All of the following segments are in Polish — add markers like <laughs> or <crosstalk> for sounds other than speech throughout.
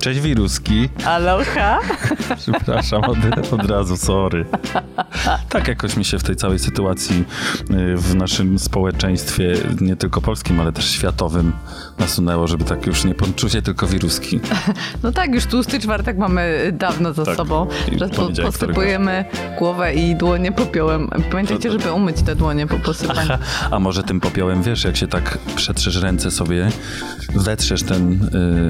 Cześć wiruski. Aloha. <laughs> Przepraszam od, od razu, sorry. Tak jakoś mi się w tej całej sytuacji y, w naszym społeczeństwie, nie tylko polskim, ale też światowym, nasunęło, żeby tak już nie się tylko wiruski. <laughs> No tak, już tłusty czwartek mamy dawno za Tak. sobą. Poniedziałek, posypujemy głowę i dłonie popiołem. Pamiętajcie, żeby umyć te dłonie po posypaniu. Aha, <laughs> a może tym popiołem, wiesz, jak się tak przetrzesz ręce sobie, wetrzesz ten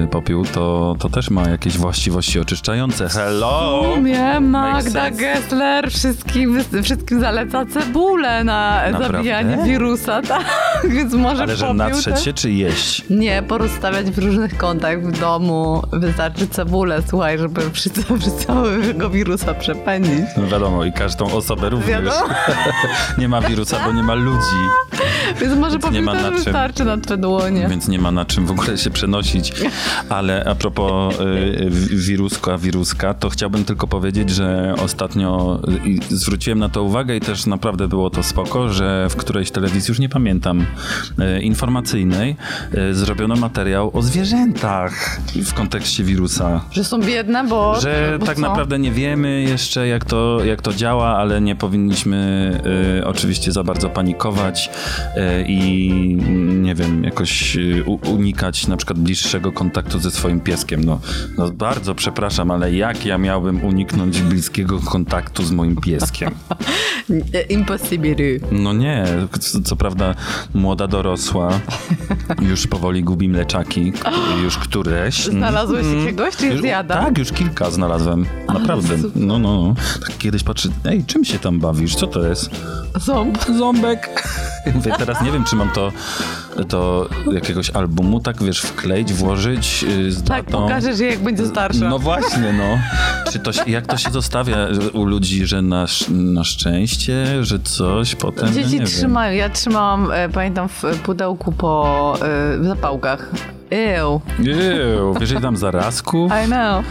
y, popiół, to, to też ma jakieś właściwości oczyszczające. Hello! W sumie Magda. Gessler wszystkim, wszystkim zaleca cebulę na Naprawdę? zabijanie wirusa, <laughs> tak? Więc może Ale że natrzeć też- się czy jeść? Nie, porozstawiać w różnych kątach w domu. Wystarczy cebulę, słuchaj, żeby <laughs> całego wirusa przepędzić. No wiadomo, i każdą osobę również. Wiadomo. <laughs> nie ma wirusa, bo nie ma ludzi, Więc może Więc nie ma też na czym. wystarczy na twoje dłonie. więc nie ma na czym w ogóle się przenosić. Ale a propos wiruska, wiruska, to chciałbym tylko powiedzieć, że ostatnio y, zwróciłem na to uwagę i też naprawdę było to spoko, że w którejś telewizji, już nie pamiętam, y, informacyjnej, y, zrobiono materiał o zwierzętach w kontekście wirusa. Że są biedne, bo... Że bo tak co? naprawdę nie wiemy jeszcze, jak to, jak to działa, ale nie powinniśmy y, oczywiście za bardzo panikować y, i nie wiem, jakoś y, unikać na przykład bliższego kontaktu ze swoim pieskiem. No, no bardzo przepraszam, ale jak ja miałbym uniknąć bliskiego kontaktu z moim pieskiem? <laughs> Impossible. No nie, co, prawda młoda dorosła już powoli gubi mleczaki, już któreś. Znalazłeś Mm. jakiegoś, czy zjada? Tak, już kilka znalazłem. Naprawdę. No, no, no. Tak kiedyś patrzę, ej, czym się tam bawisz? Co to jest? Ząb. Ząbek. <laughs> Teraz nie wiem, czy mam to do jakiegoś albumu, tak wiesz, wkleić, włożyć yy, z Tak, datą. Jej, jak będzie starsza. No właśnie, no. Czy to jak to się zostawia u ludzi, że na, na szczęście, że coś potem. Dzieci trzymają. Ja trzymałam, e, pamiętam, w pudełku po e, w zapałkach. Ew, wiesz, ile tam zarazków? I know.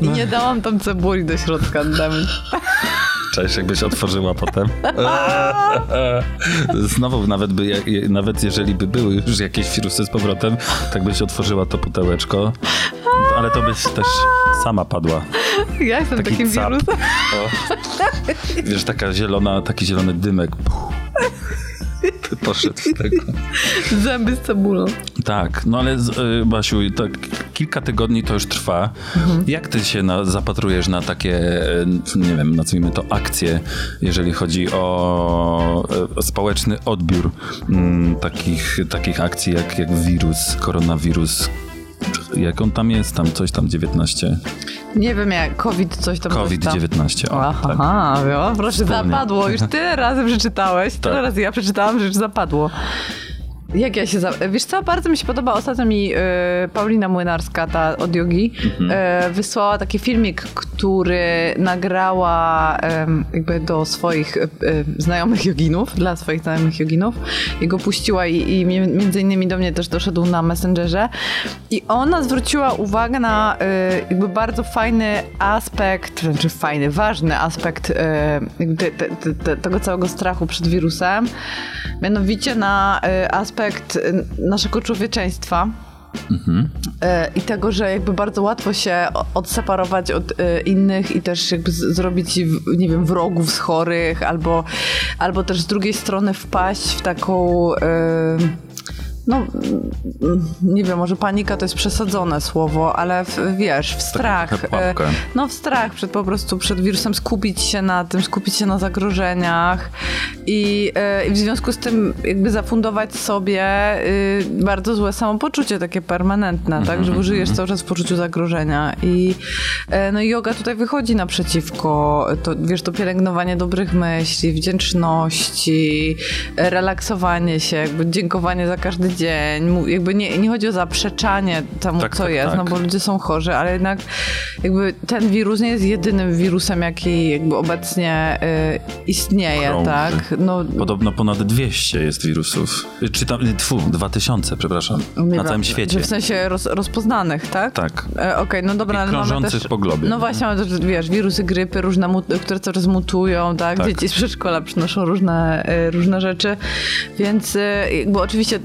I nie dałam tam cebuli do środka. Damn. Cześć, jakbyś otworzyła potem. <laughs> Znowu nawet by, nawet jeżeli by były już jakieś wirusy z powrotem, tak byś otworzyła to pudełeczko, ale to byś też sama padła. Ja jestem Taki takim wirusem. Wiesz, taka zielona, taki zielony dymek. Puh. Poszedł z tego. <laughs> Zęby z cebulą. Tak, no ale y, Basiu, tak kilka tygodni to już trwa. Jak ty się na, zapatrujesz na takie, y, nie wiem, nazwijmy to akcje, jeżeli chodzi o y, społeczny odbiór mm, takich, takich akcji jak, jak wirus, koronawirus? Jak on tam jest? Tam coś tam 19. Nie wiem jak COVID coś tam coś tam. COVID-19. O, tak. Aha, jo, proszę, Wspólnie. zapadło. Już tyle razy przeczytałeś, tyle Tak. razy ja przeczytałam, że już zapadło. Jak ja się za... Wiesz co, bardzo mi się podoba. Ostatnio mi y, Paulina Młynarska, ta od jogi, Mhm. y, wysłała taki filmik, który nagrała jakby do swoich y, znajomych joginów, dla swoich znajomych joginów. I go puściła i, i mi- między innymi do mnie też doszedł na Messengerze. I ona zwróciła uwagę na jakby bardzo fajny aspekt, znaczy fajny, ważny aspekt te, te, te, te, tego całego strachu przed wirusem. Mianowicie na aspekt y, naszego człowieczeństwa. E, I tego, że jakby bardzo łatwo się odseparować od e, innych i też jakby zrobić, nie wiem, wrogów z chorych, albo, albo też z drugiej strony wpaść w taką. e, no, mm, nie wiem, może panika to jest przesadzone słowo, ale w, wiesz, w strach. e, No, w strach przed po prostu przed wirusem, skupić się na tym, skupić się na zagrożeniach i, e, i w związku z tym jakby zafundować sobie y, bardzo złe samopoczucie, takie permanentne, tak, że żyjesz cały czas w poczuciu zagrożenia i e, no i yoga tutaj wychodzi naprzeciwko, to wiesz, to pielęgnowanie dobrych myśli, wdzięczności, relaksowanie się, jakby dziękowanie za każdy dzień. Jakby nie, nie chodzi o zaprzeczanie temu, Tak, co tak, jest, tak. no bo ludzie są chorzy, ale jednak jakby ten wirus nie jest jedynym wirusem, jaki jakby obecnie y, istnieje, Krąży. tak? No, Podobno ponad 200 jest wirusów. Y, Czy tam, y, tfu, 2000, przepraszam. nie na całym świecie. W sensie roz, rozpoznanych, tak? Tak. E, Okej, no dobra, I ale mamy też... po globie. No właśnie, mamy też, wiesz, wirusy grypy, różne, które coraz mutują, tak? Tak. Dzieci z przedszkola przynoszą różne, e, różne rzeczy, więc jakby oczywiście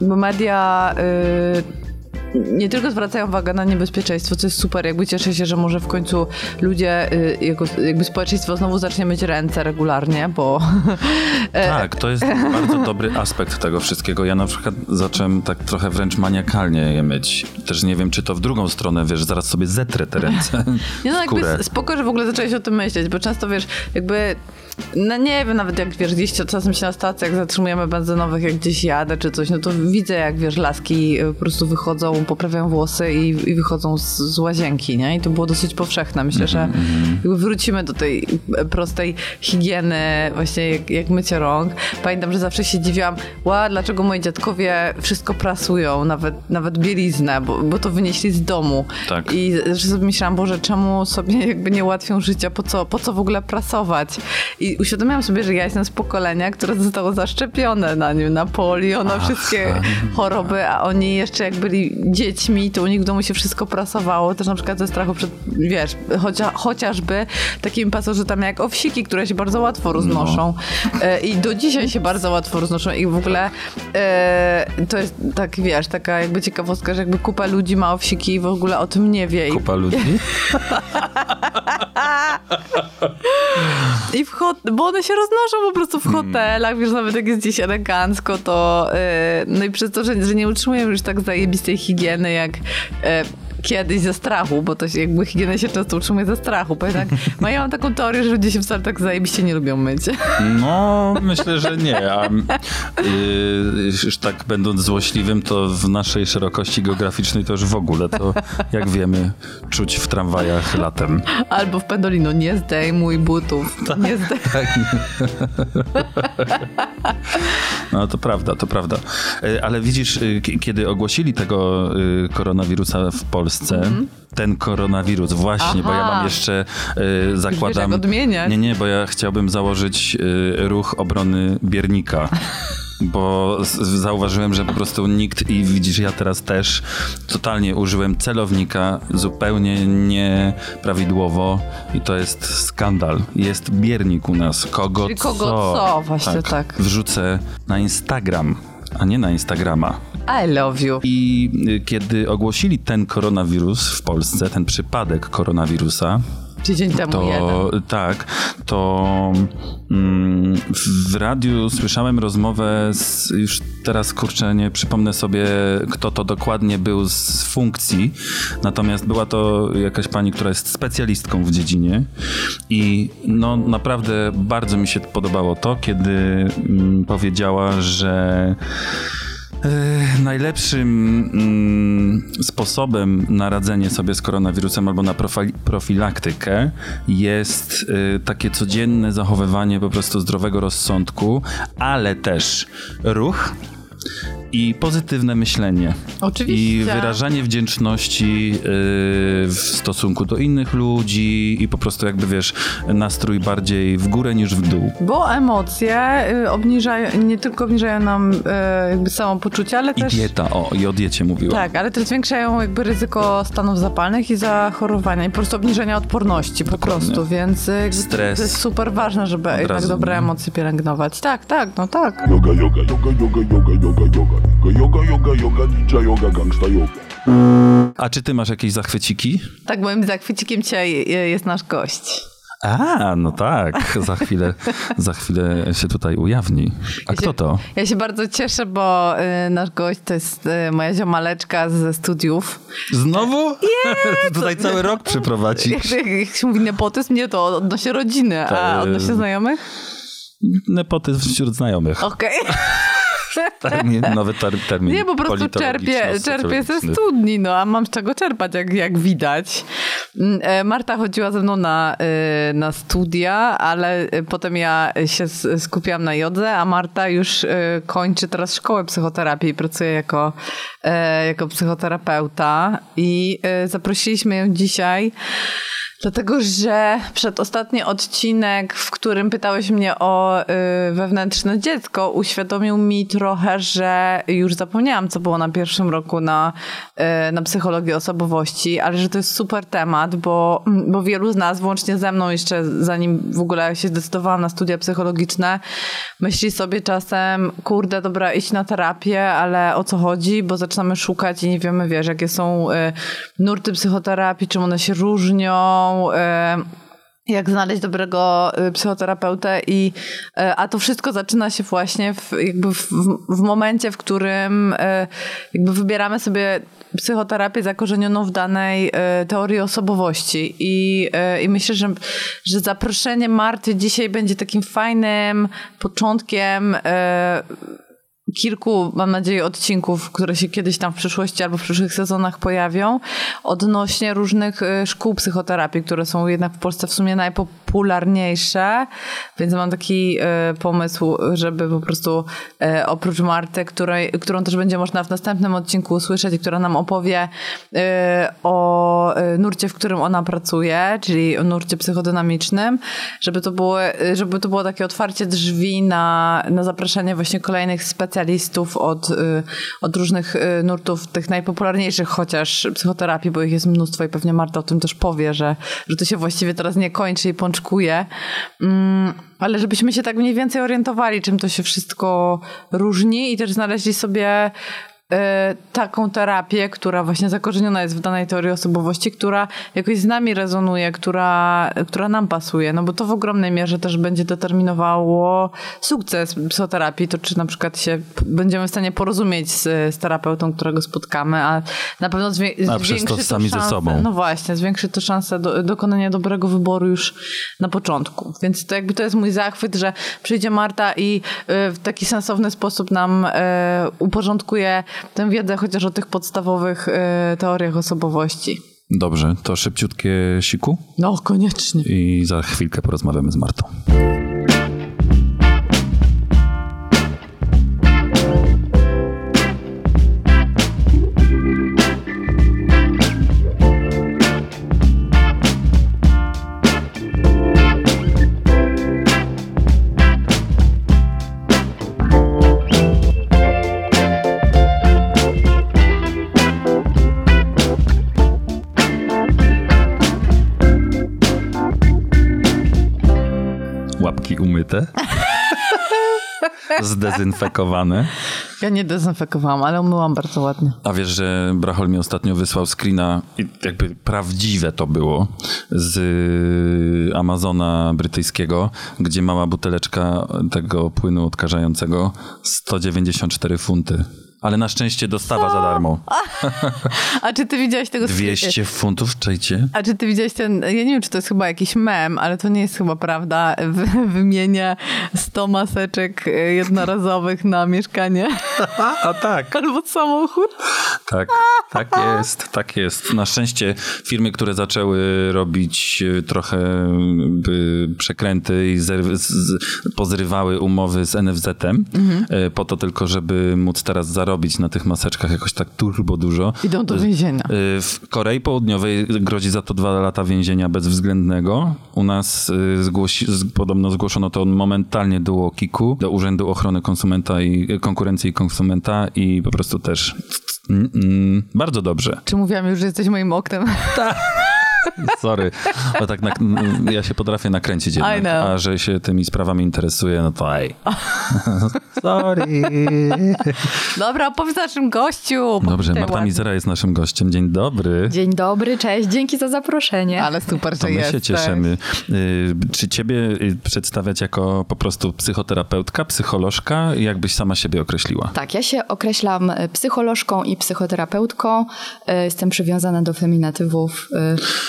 media e, nie tylko zwracają uwagę na niebezpieczeństwo, co jest super, jakby cieszę się, że może w końcu ludzie, y, jako, jakby społeczeństwo znowu zacznie myć ręce regularnie, bo <laughs> Tak, to jest <laughs> bardzo dobry aspekt tego wszystkiego. Ja na przykład zacząłem tak trochę wręcz maniakalnie je myć. Też nie wiem, czy to w drugą stronę, wiesz, zaraz sobie zetrę te ręce. <laughs> Nie no, jakby spoko, że w ogóle zacząłeś o tym myśleć, bo często wiesz, jakby, no nie wiem, nawet jak wiesz, gdzieś czasem się na stacjach zatrzymujemy benzynowych, jak gdzieś jadę czy coś, no to widzę jak wiesz, laski y, po prostu wychodzą, poprawiają włosy i, i wychodzą z, z łazienki, nie? I to było dosyć powszechne. Myślę, że jakby wrócimy do tej e, prostej higieny, właśnie jak, jak mycie rąk. Pamiętam, że zawsze się dziwiłam, ła, dlaczego moi dziadkowie wszystko prasują, nawet, nawet bieliznę, bo, bo to wynieśli z domu. Tak. I że sobie myślałam, Boże, czemu sobie jakby nie ułatwią życia, po co, po co w ogóle prasować? I uświadomiłam sobie, że ja jestem z pokolenia, które zostało zaszczepione na nim, na polio, na wszystkie choroby, a oni jeszcze jak byli dziećmi, to u nich w domu się wszystko prasowało, też na przykład ze strachu przed, wiesz, chocia, chociażby takimi pasożytami jak owsiki, które się bardzo łatwo roznoszą. E, I do dzisiaj się bardzo łatwo roznoszą i w ogóle e, to jest tak, wiesz, taka jakby ciekawostka, że jakby kupa ludzi ma owsiki i w ogóle o tym nie wie. I Kupa ludzi? <laughs> I w hot, bo one się roznoszą po prostu w hotelach, wiesz, nawet jak jest gdzieś elegancko, to yy, no i przez to, że, że nie utrzymują już tak zajebistej higieny jak yy, kiedyś ze strachu, bo to się, jakby higienę się często utrzymuje ze strachu, jednak no ja mam taką teorię, że ludzie się wcale tak zajebiście nie lubią myć. No, myślę, że nie. A yy, już tak będąc złośliwym, to w naszej szerokości geograficznej to już w ogóle to, jak czuć w tramwajach latem. Albo w Pendolino, nie zdejmuj butów, nie zdejmuj. Tak. No to prawda, to prawda. E, Ale widzisz, y, kiedy ogłosili tego y, koronawirusa w Polsce, ten koronawirus właśnie, bo ja Aha. mam jeszcze y, zakładam... odmieniać. Nie, nie, bo ja chciałbym założyć y, ruch obrony biernika. <laughs> Bo zauważyłem, że po prostu nikt i widzisz, ja teraz też totalnie użyłem celownika zupełnie nieprawidłowo i to jest skandal. Jest biernik u nas. Kogo Czyli kogo co? co, właśnie tak. Wrzucę na Instagram, a nie na Instagrama. I love you. I y, kiedy ogłosili ten koronawirus w Polsce, ten przypadek koronawirusa, Tydzień temu jeden. to tak, to mm, w radiu słyszałem rozmowę z, już teraz kurczę nie przypomnę sobie kto to dokładnie był z funkcji, natomiast była to jakaś pani, która jest specjalistką w dziedzinie i no naprawdę bardzo mi się podobało to, kiedy mm, powiedziała, że Najlepszym mm, sposobem na radzenie sobie z koronawirusem albo na profi- profilaktykę jest y, takie codzienne zachowywanie po prostu zdrowego rozsądku, ale też ruch i pozytywne myślenie. Oczywiście. I wyrażanie wdzięczności y, w stosunku do innych ludzi i po prostu jakby wiesz, nastrój bardziej w górę niż w dół. Bo emocje y, obniżają, nie tylko obniżają nam y, jakby samopoczucie, ale I też... dieta, o, i o diecie mówiła. Tak, ale też zwiększają jakby ryzyko stanów zapalnych i zachorowania i po prostu obniżenia odporności po Dokładnie. prostu, więc y, Stres. to jest super ważne, żeby jednak razu, dobre nie? emocje pielęgnować. Tak, tak, no tak. Yoga, yoga, yoga, yoga, yoga, yoga, yoga, yoga, yoga, yoga, ninja yoga, gangsta yoga. A czy ty masz jakieś zachwyciki? Tak, moim zachwycikiem dzisiaj y, jest nasz gość. A, no tak, za chwilę, za chwilę się tutaj ujawni. A Ja kto się, to? Ja się bardzo cieszę, bo y, nasz gość to jest y, moja ziomaleczka ze studiów. Znowu? tutaj cały rok przyprowadzi. Jak, jak, jak się mówi nepotyzm, nie to odnośnie rodziny, a Tak. odnośnie znajomych? Nepotyzm wśród znajomych. Okej. <laughs> Termin, nowy ter, termin Nie, po prostu czerpię, czerpię ze studni, no a mam z czego czerpać, jak, jak widać. Mm, e, Marta chodziła ze mną na, e, na studia, ale e, potem ja się skupiłam na jodze, a Marta już kończy teraz szkołę psychoterapii i pracuje jako, jako psychoterapeuta. I zaprosiliśmy ją dzisiaj. Dlatego, że przedostatni odcinek, w którym pytałeś mnie o y, wewnętrzne dziecko, uświadomił mi trochę, że już zapomniałam, co było na pierwszym roku na, y, na psychologię osobowości, ale że to jest super temat, bo, bo wielu z nas, włącznie ze mną jeszcze zanim w ogóle się zdecydowałam na studia psychologiczne, myśli sobie czasem, kurde, dobra, iść na terapię, ale o co chodzi? Bo zaczynamy szukać i nie wiemy, wiesz, jakie są y, nurty psychoterapii, czym one się różnią, y, jak znaleźć dobrego y, psychoterapeutę i y, a to wszystko zaczyna się właśnie w, jakby w, w momencie, w którym jakby wybieramy sobie psychoterapię zakorzenioną w danej teorii osobowości. I, i myślę, że, że zaproszenie Marty dzisiaj będzie takim fajnym początkiem kilku, mam nadzieję, odcinków, które się kiedyś tam w przyszłości albo w przyszłych sezonach pojawią, odnośnie różnych y, szkół psychoterapii, które są jednak w Polsce w sumie najpopularniejsze, więc mam taki y, pomysł, żeby po prostu y, oprócz Marty, której, którą też będzie można w następnym odcinku usłyszeć i która nam opowie y, o nurcie, w którym ona pracuje, czyli o nurcie psychodynamicznym, żeby to było, żeby to było takie otwarcie drzwi na, na zapraszanie właśnie kolejnych specjalistów od, od różnych nurtów, tych najpopularniejszych chociaż psychoterapii, bo ich jest mnóstwo i pewnie Marta o tym też powie, że, że to się właściwie teraz nie kończy i pączkuje. Mm, ale żebyśmy się tak mniej więcej orientowali, czym to się wszystko różni i też znaleźli sobie taką terapię, która właśnie zakorzeniona jest w danej teorii osobowości, która jakoś z nami rezonuje, która, która nam pasuje, no bo to w ogromnej mierze też będzie determinowało sukces psychoterapii, to czy na przykład się będziemy w stanie porozumieć z, z terapeutą, którego spotkamy, a na pewno zwię- A przez to zwiększy to sami ze szansę, sobą. No właśnie, zwiększy to szansę do, dokonania dobrego wyboru już na początku. Więc to jakby to jest mój zachwyt, że przyjdzie Marta i y, w taki sensowny sposób nam y, uporządkuje tę wiedzę chociaż o tych podstawowych y, teoriach osobowości. Dobrze, to szybciutkie siku No, koniecznie. i za chwilkę porozmawiamy z Martą. Umyte. <laughs> Zdezynfekowane. Ja nie dezynfekowałam, ale umyłam bardzo ładnie. A wiesz, że Brachol mi ostatnio wysłał screena jakby prawdziwe to było z y, Amazona brytyjskiego, gdzie mała buteleczka tego płynu odkażającego 194 funty. Ale na szczęście dostawa za darmo. <laughs> A czy ty widziałeś tego 200 funtów, czajcie? A czy ty widziałeś ten, ja nie wiem, czy to jest chyba jakiś mem, ale to nie jest chyba prawda, w, <laughs> wymienia 100 maseczek y, jednorazowych na mieszkanie <laughs> A tak. albo samochód. Tak, tak jest, tak jest. Na szczęście firmy, które zaczęły robić e, trochę by przekręty i zer- z- pozrywały umowy z NFZ-em, e, po to tylko, żeby móc teraz zarobić na tych maseczkach jakoś tak turbo dużo. Idą do więzienia. E, W Korei Południowej grozi za to dwa lata więzienia bezwzględnego. U nas e, zgłosi, podobno zgłoszono to momentalnie do UOKiK-u, do Urzędu Ochrony Konsumenta i Konkurencji i Konsumenta i po prostu też mm, mm, bardzo dobrze. Czy mówiłam już, że jesteś moim oknem? <laughs> Sorry, bo tak mm, ja się potrafię nakręcić jednak, a że się tymi sprawami interesuję, no to ej. <laughs> Sorry. Dobra, opowiedz naszym gościu. Dobrze, Marta ładnie. Mizera jest naszym gościem. Dzień dobry. Dzień dobry, cześć, dzięki za zaproszenie. Ale super, że my się jesteś. cieszymy. Y, Czy ciebie y, przedstawiać jako po prostu psychoterapeutka, psycholożka? Jak byś sama siebie określiła? Tak, ja się określam psycholożką i psychoterapeutką. E, Jestem przywiązana do feminatywów,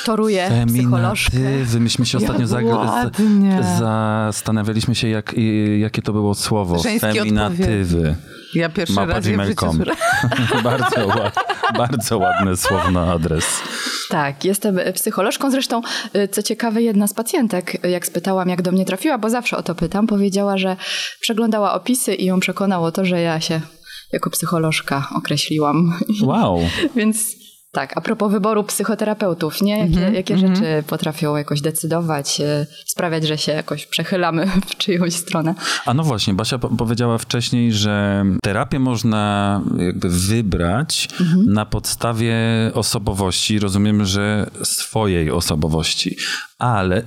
Doktoruje psycholożkę. Myśmy się ostatnio Jak zag- ładnie. z- zastanawialiśmy się, jak, i- jakie to było słowo. Żeńskie Feminatywy. Ja pierwszy Małpa raz gmail.com. <laughs> bardzo, ład, bardzo ładne słowny adres. Tak, jestem e, psycholożką. Zresztą, e, co ciekawe, jedna z pacjentek, e, jak spytałam, jak do mnie trafiła, bo zawsze o to pytam, powiedziała, że przeglądała opisy i ją przekonało to, że ja się jako psycholożka określiłam. Wow. <laughs> Więc tak, a propos wyboru psychoterapeutów, nie? Jakie, jakie rzeczy potrafią jakoś decydować, e, sprawiać, że się jakoś przechylamy <laughs> w czyjąś stronę. A no właśnie, Basia po- powiedziała wcześniej, że terapię można jakby wybrać na podstawie osobowości. Rozumiem, że swojej osobowości. Ale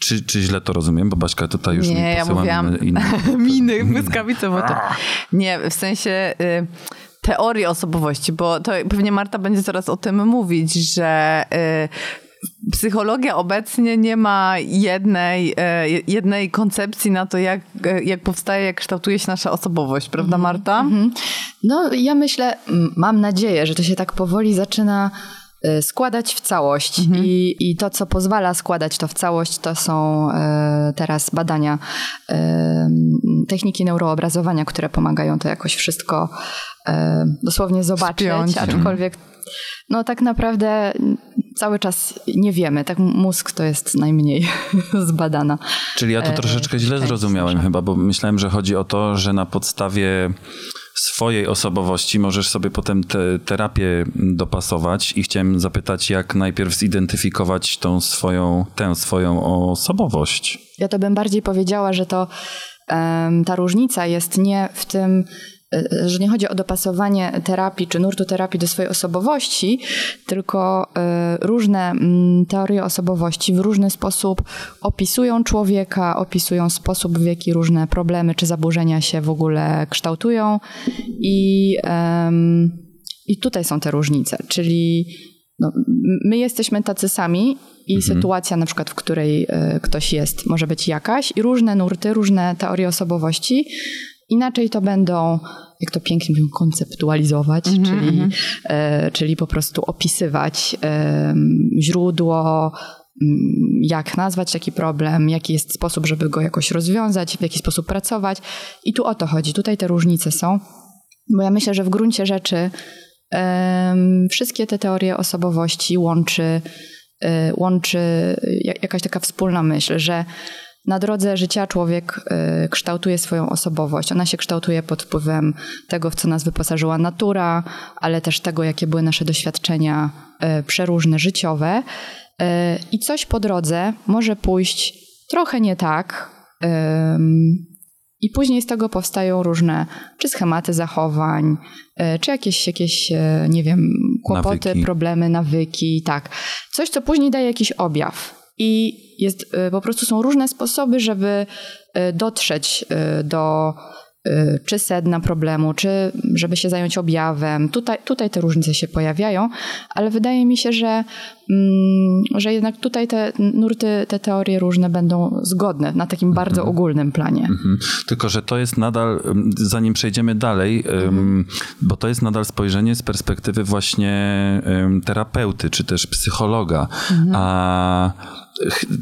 czy, czy źle to rozumiem? Bo Baśka tutaj już mi Nie, ja posyła mówiłam inne- <laughs> miny, błyskawice w oczach. Nie, w sensie y, teorii osobowości, bo to pewnie Marta będzie zaraz o tym mówić, że y, psychologia obecnie nie ma jednej, y, jednej koncepcji na to, jak, y, jak powstaje, jak kształtuje się nasza osobowość, prawda Marta? No, ja myślę, mam nadzieję, że to się tak powoli zaczyna e, składać w całość. I, I to, co pozwala składać to w całość, to są e, teraz badania e, techniki neuroobrazowania, które pomagają to jakoś wszystko dosłownie zobaczyć, Spiąć. aczkolwiek no tak naprawdę cały czas nie wiemy. Tak mózg to jest najmniej <laughs> zbadana. Czyli ja to e, troszeczkę źle zrozumiałem chyba, bo myślałem, że chodzi o to, że na podstawie swojej osobowości możesz sobie potem tę terapię dopasować i chciałem zapytać, jak najpierw zidentyfikować tą swoją, tę swoją osobowość. Ja to bym bardziej powiedziała, że to ta różnica jest nie w tym, e, że nie chodzi o dopasowanie terapii czy nurtu terapii do swojej osobowości, tylko e, różne mm, teorie osobowości w różny sposób opisują człowieka, opisują sposób, w jaki różne problemy czy zaburzenia się w ogóle kształtują. I, i tutaj są te różnice, czyli no, my jesteśmy tacy sami i sytuacja na przykład, w której e, ktoś jest, może być jakaś i różne nurty, różne teorie osobowości inaczej to będą, jak to pięknie mówią, konceptualizować, czyli, e, czyli po prostu opisywać em, źródło, mm, jak nazwać taki problem, jaki jest sposób, żeby go jakoś rozwiązać, w jaki sposób pracować. I tu o to chodzi. Tutaj te różnice są, bo ja myślę, że w gruncie rzeczy wszystkie te teorie osobowości łączy, y, łączy ja- jakaś taka wspólna myśl, że na drodze życia człowiek y, kształtuje swoją osobowość. Ona się kształtuje pod wpływem tego, w co nas wyposażyła natura, ale też tego, jakie były nasze doświadczenia y, przeróżne, życiowe. Y, I coś po drodze może pójść trochę nie tak. I później z tego powstają różne, czy schematy zachowań, czy jakieś, jakieś nie wiem, kłopoty, Nawyki. problemy, nawyki, tak. Coś, co później daje jakiś objaw. I jest, e, po prostu są różne sposoby, żeby e, dotrzeć e, do czy sedna problemu, czy żeby się zająć objawem. Tutaj, tutaj te różnice się pojawiają, ale wydaje mi się, że, mm, że jednak tutaj te nurty, te teorie różne będą zgodne na takim bardzo ogólnym planie. Mhm. Tylko, że to jest nadal, zanim przejdziemy dalej, ym, bo to jest nadal spojrzenie z perspektywy właśnie terapeuty, czy też psychologa. A ch-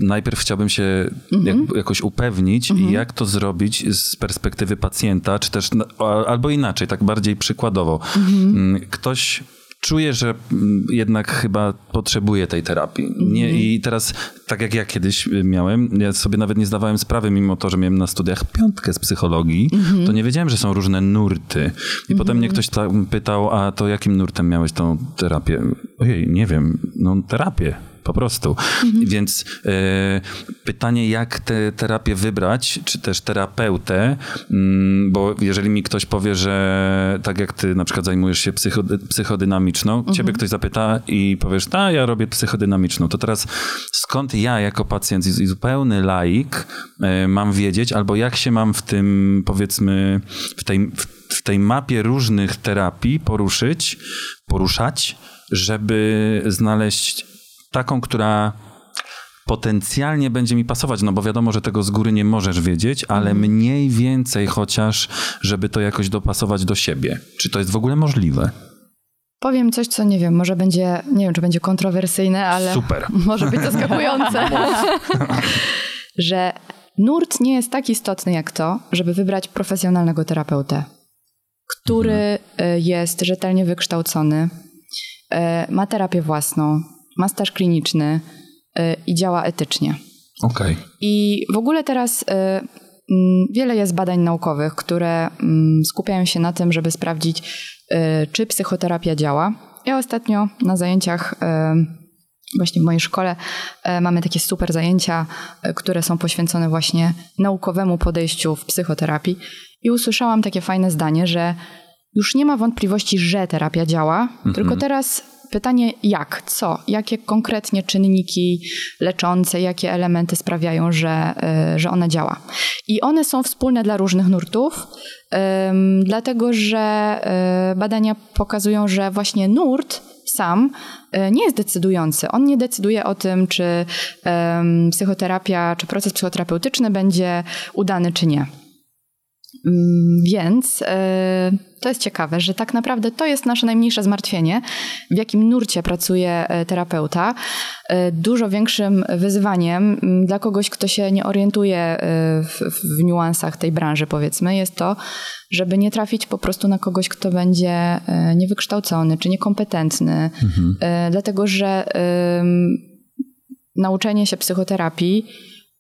najpierw chciałbym się jak, jakoś upewnić, jak to zrobić z perspektywy pacjenta, czy też, albo inaczej, tak bardziej przykładowo. Ym, Ktoś czuje, że mm, jednak chyba potrzebuje tej terapii. Nie, I teraz, tak jak ja kiedyś y, miałem, ja sobie nawet nie zdawałem sprawy, mimo to, że miałem na studiach piątkę z psychologii, to nie wiedziałem, że są różne nurty. I potem mnie ktoś pytał, a to jakim nurtem miałeś tą terapię? Ojej, nie wiem, no terapię. Po prostu. Więc e, pytanie, jak tę terapię wybrać, czy też terapeutę, mm, bo jeżeli mi ktoś powie, że tak jak ty na przykład zajmujesz się psycho, psychodynamiczną, ciebie ktoś zapyta i powiesz, ta, ja robię psychodynamiczną, to teraz skąd ja jako pacjent i zupełny laik e, mam wiedzieć, albo jak się mam w tym, powiedzmy, w tej, w tej mapie różnych terapii poruszyć, poruszać, żeby znaleźć taką, która potencjalnie będzie mi pasować, no bo wiadomo, że tego z góry nie możesz wiedzieć, ale mniej więcej chociaż, żeby to jakoś dopasować do siebie. Czy to jest w ogóle możliwe? Powiem coś, co nie wiem, może będzie, nie wiem, czy będzie kontrowersyjne, ale Super. <laughs> może być zaskakujące, <laughs> <laughs> że nurt nie jest tak istotny jak to, żeby wybrać profesjonalnego terapeutę, który y, jest rzetelnie wykształcony, y, ma terapię własną, ma staż kliniczny y, i działa etycznie. Okej. I w ogóle teraz y, mm, wiele jest badań naukowych, które mm, skupiają się na tym, żeby sprawdzić, y, czy psychoterapia działa. Ja ostatnio na zajęciach Właśnie w mojej szkole mamy takie super zajęcia, które są poświęcone właśnie naukowemu podejściu w psychoterapii. I usłyszałam takie fajne zdanie, że już nie ma wątpliwości, że terapia działa, tylko teraz pytanie jak, co, jakie konkretnie czynniki leczące, jakie elementy sprawiają, że, y, że ona działa. I one są wspólne dla różnych nurtów, dlatego że y, badania pokazują, że właśnie nurt sam y, nie jest decydujący. On nie decyduje o tym, czy psychoterapia, czy proces psychoterapeutyczny będzie udany, czy nie. Mm, Więc e, to jest ciekawe, że tak naprawdę to jest nasze najmniejsze zmartwienie, w jakim nurcie pracuje e, terapeuta. E, Dużo większym wyzwaniem mm, dla kogoś, kto się nie orientuje w, w niuansach tej branży, powiedzmy, jest to, żeby nie trafić po prostu na kogoś, kto będzie niewykształcony czy niekompetentny, E, dlatego że em, nauczenie się psychoterapii,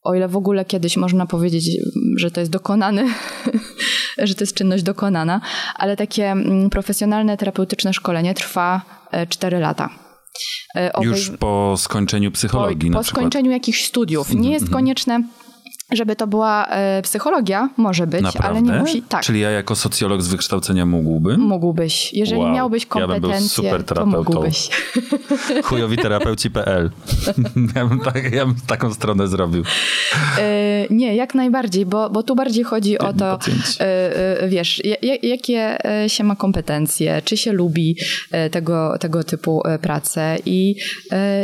o ile w ogóle kiedyś można powiedzieć, że to jest dokonany, <laughs> że to jest czynność dokonana, ale takie mm, profesjonalne, terapeutyczne szkolenie trwa 4 lata. E, obej- Już po skończeniu psychologii po, po. Mhm, skończeniu jakichś studiów. Nie jest konieczne, żeby to była e, psychologia, może być, Naprawdę? ale nie musi. Tak. Czyli ja jako socjolog z wykształcenia mógłbym? Mógłbyś. Jeżeli Wow, miałbyś ja bym był kompetencje, super to terapeutą. mógłbyś. <laughs> Chujowiterapeuci.pl <laughs> ja, bym tak, ja bym taką stronę zrobił. E, nie, jak najbardziej, bo, bo tu bardziej chodzi o to, e, e, wiesz, ja- ja- jakie e, się ma kompetencje, czy się lubi e, tego, tego typu pracę i,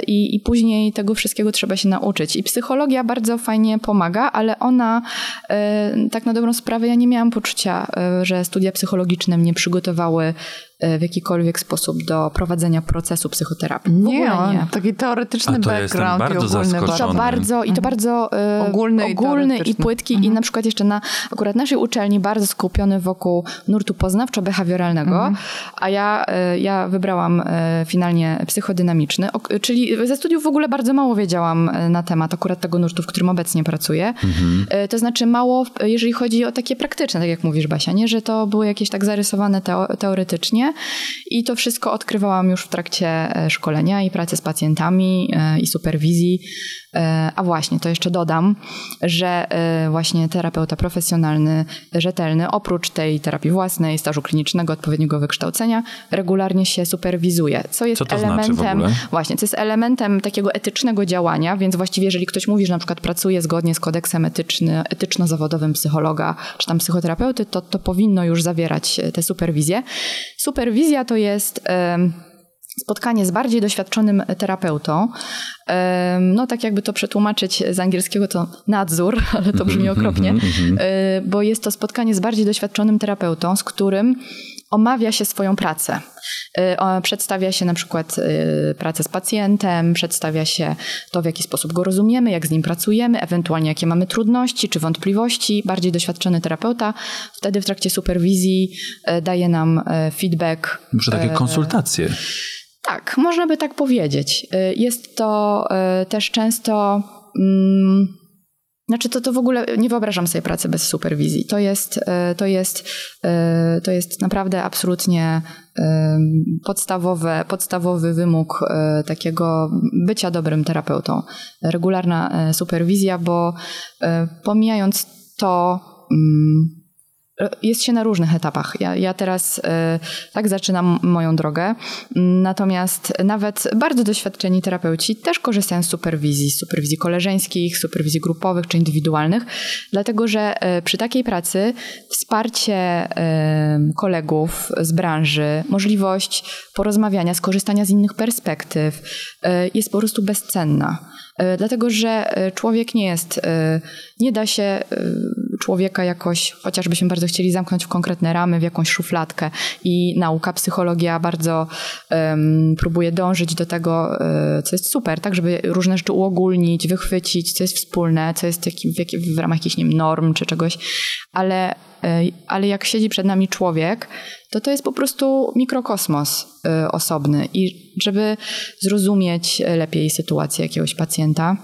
i, i później tego wszystkiego trzeba się nauczyć. I psychologia bardzo fajnie pomaga, ale ona e, tak na dobrą sprawę, ja nie miałam poczucia, e, że studia psychologiczne mnie przygotowały w jakikolwiek sposób do prowadzenia procesu psychoterapii. Nie, nie. taki teoretyczny A to background i bardzo ogólny zaskoczony. To Żony. bardzo, i to bardzo e, Ogólny i ogólny i teoretyczny. płytki i na przykład jeszcze na akurat naszej uczelni bardzo skupiony wokół nurtu poznawczo-behawioralnego, a ja, e, ja wybrałam e, finalnie psychodynamiczny, czyli ze studiów w ogóle bardzo mało wiedziałam e, na temat akurat tego nurtu, w którym obecnie pracuję. E, To znaczy mało, jeżeli chodzi o takie praktyczne, tak jak mówisz Basia, nie? że to było jakieś tak zarysowane teo- teoretycznie i to wszystko odkrywałam już w trakcie e, szkolenia i pracy z pacjentami e, i superwizji. E, A właśnie, to jeszcze dodam, że e, właśnie terapeuta profesjonalny, rzetelny, oprócz tej terapii własnej, stażu klinicznego, odpowiedniego wykształcenia, regularnie się superwizuje, co jest Co znaczy w elementem, ogóle? właśnie, co jest elementem takiego etycznego działania, więc właściwie jeżeli ktoś mówi, że na przykład pracuje zgodnie z kodeksem etyczny, etyczno-zawodowym psychologa czy tam psychoterapeuty, to, to powinno już zawierać e, te superwizje. Superwizja to jest... em, spotkanie z bardziej doświadczonym terapeutą. No tak jakby to przetłumaczyć z angielskiego to nadzór, <laughs> ale to brzmi okropnie, E, bo jest to spotkanie z bardziej doświadczonym terapeutą, z którym omawia się swoją pracę. E, Przedstawia się na przykład e, pracę z pacjentem, przedstawia się to, w jaki sposób go rozumiemy, jak z nim pracujemy, ewentualnie jakie mamy trudności czy wątpliwości. Bardziej doświadczony terapeuta wtedy w trakcie superwizji daje nam feedback. Muszę takie konsultacje. Tak, można by tak powiedzieć. Y, Jest to y, też często. Mm, znaczy, to, to w ogóle nie wyobrażam sobie pracy bez superwizji. To jest, y, to jest, to jest naprawdę absolutnie podstawowe, podstawowy wymóg takiego bycia dobrym terapeutą. Regularna superwizja, bo pomijając to. Jest się na różnych etapach. Ja, ja teraz y, tak zaczynam moją drogę, natomiast nawet bardzo doświadczeni terapeuci też korzystają z superwizji, z superwizji koleżeńskich, superwizji grupowych czy indywidualnych, dlatego że y, przy takiej pracy wsparcie y, kolegów z branży, możliwość porozmawiania, skorzystania z innych perspektyw jest po prostu bezcenna. Y, Dlatego, że y, człowiek nie jest, y, nie da się człowieka jakoś, chociażbyśmy bardzo chcieli zamknąć w konkretne ramy, w jakąś szufladkę i nauka, psychologia bardzo um, próbuje dążyć do tego, e, co jest super, tak, żeby różne rzeczy uogólnić, wychwycić, co jest wspólne, co jest jakim, w, jakim, w ramach jakichś norm czy czegoś, ale, e, ale jak siedzi przed nami człowiek, to to jest po prostu mikrokosmos y, osobny i żeby zrozumieć lepiej sytuację jakiegoś pacjenta,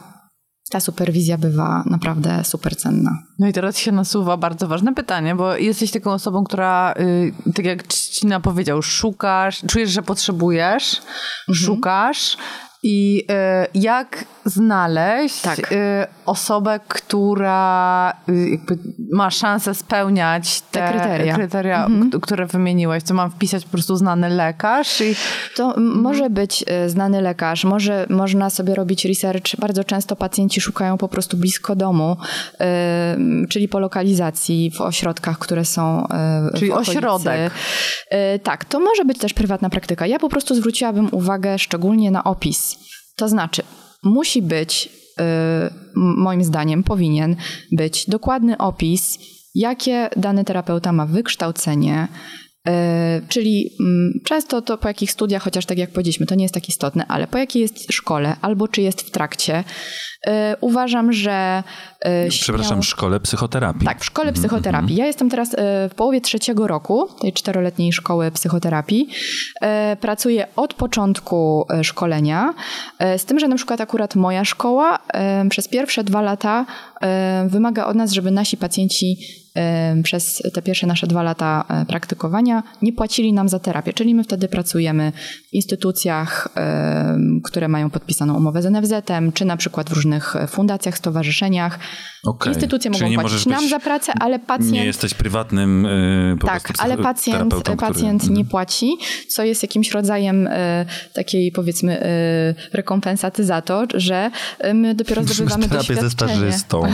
ta superwizja bywa naprawdę super cenna. No i teraz się nasuwa bardzo ważne pytanie, bo jesteś taką osobą, która, y, tak jak Trzcina powiedział, szukasz, czujesz, że potrzebujesz, mhm. szukasz i y, jak znaleźć tak. y, osobę, która y, ma szansę spełniać te, te kryteria, kryteria mhm. które wymieniłeś? Co mam wpisać po prostu znany lekarz? I... To mhm. może być znany lekarz, może można sobie robić research. Bardzo często pacjenci szukają po prostu blisko domu, czyli po lokalizacji, w ośrodkach, które są y, Czyli ośrodek. tak, to może być też prywatna praktyka. Ja po prostu zwróciłabym uwagę szczególnie na opis. To znaczy, musi być, y, moim zdaniem, powinien być dokładny opis, jakie dany terapeuta ma wykształcenie, y, czyli mm, często to po jakich studiach, chociaż tak jak powiedzieliśmy, to nie jest tak istotne, ale po jakiej jest szkole albo czy jest w trakcie, uważam, że. E, Przepraszam, w szkole psychoterapii. Tak, w szkole mhm, psychoterapii. Mhm. Ja jestem teraz e, w połowie trzeciego roku tej czteroletniej szkoły psychoterapii. Pracuję od początku szkolenia, z tym, że na przykład akurat moja szkoła przez pierwsze dwa lata wymaga od nas, żeby nasi pacjenci przez te pierwsze nasze dwa lata praktykowania nie płacili nam za terapię, czyli my wtedy pracujemy w instytucjach, które mają podpisaną umowę z NFZ-em, czy na przykład w różnych różnych e, fundacjach, stowarzyszeniach. Okay. Instytucje mogą nie płacić nam za pracę, ale pacjent... Nie jesteś prywatnym yy, po Tak, ale pacjent, pacjent który... nie płaci, co jest jakimś rodzajem y, takiej powiedzmy y, rekompensaty za to, że my dopiero zdobywamy Terapię ze stażystą. <laughs>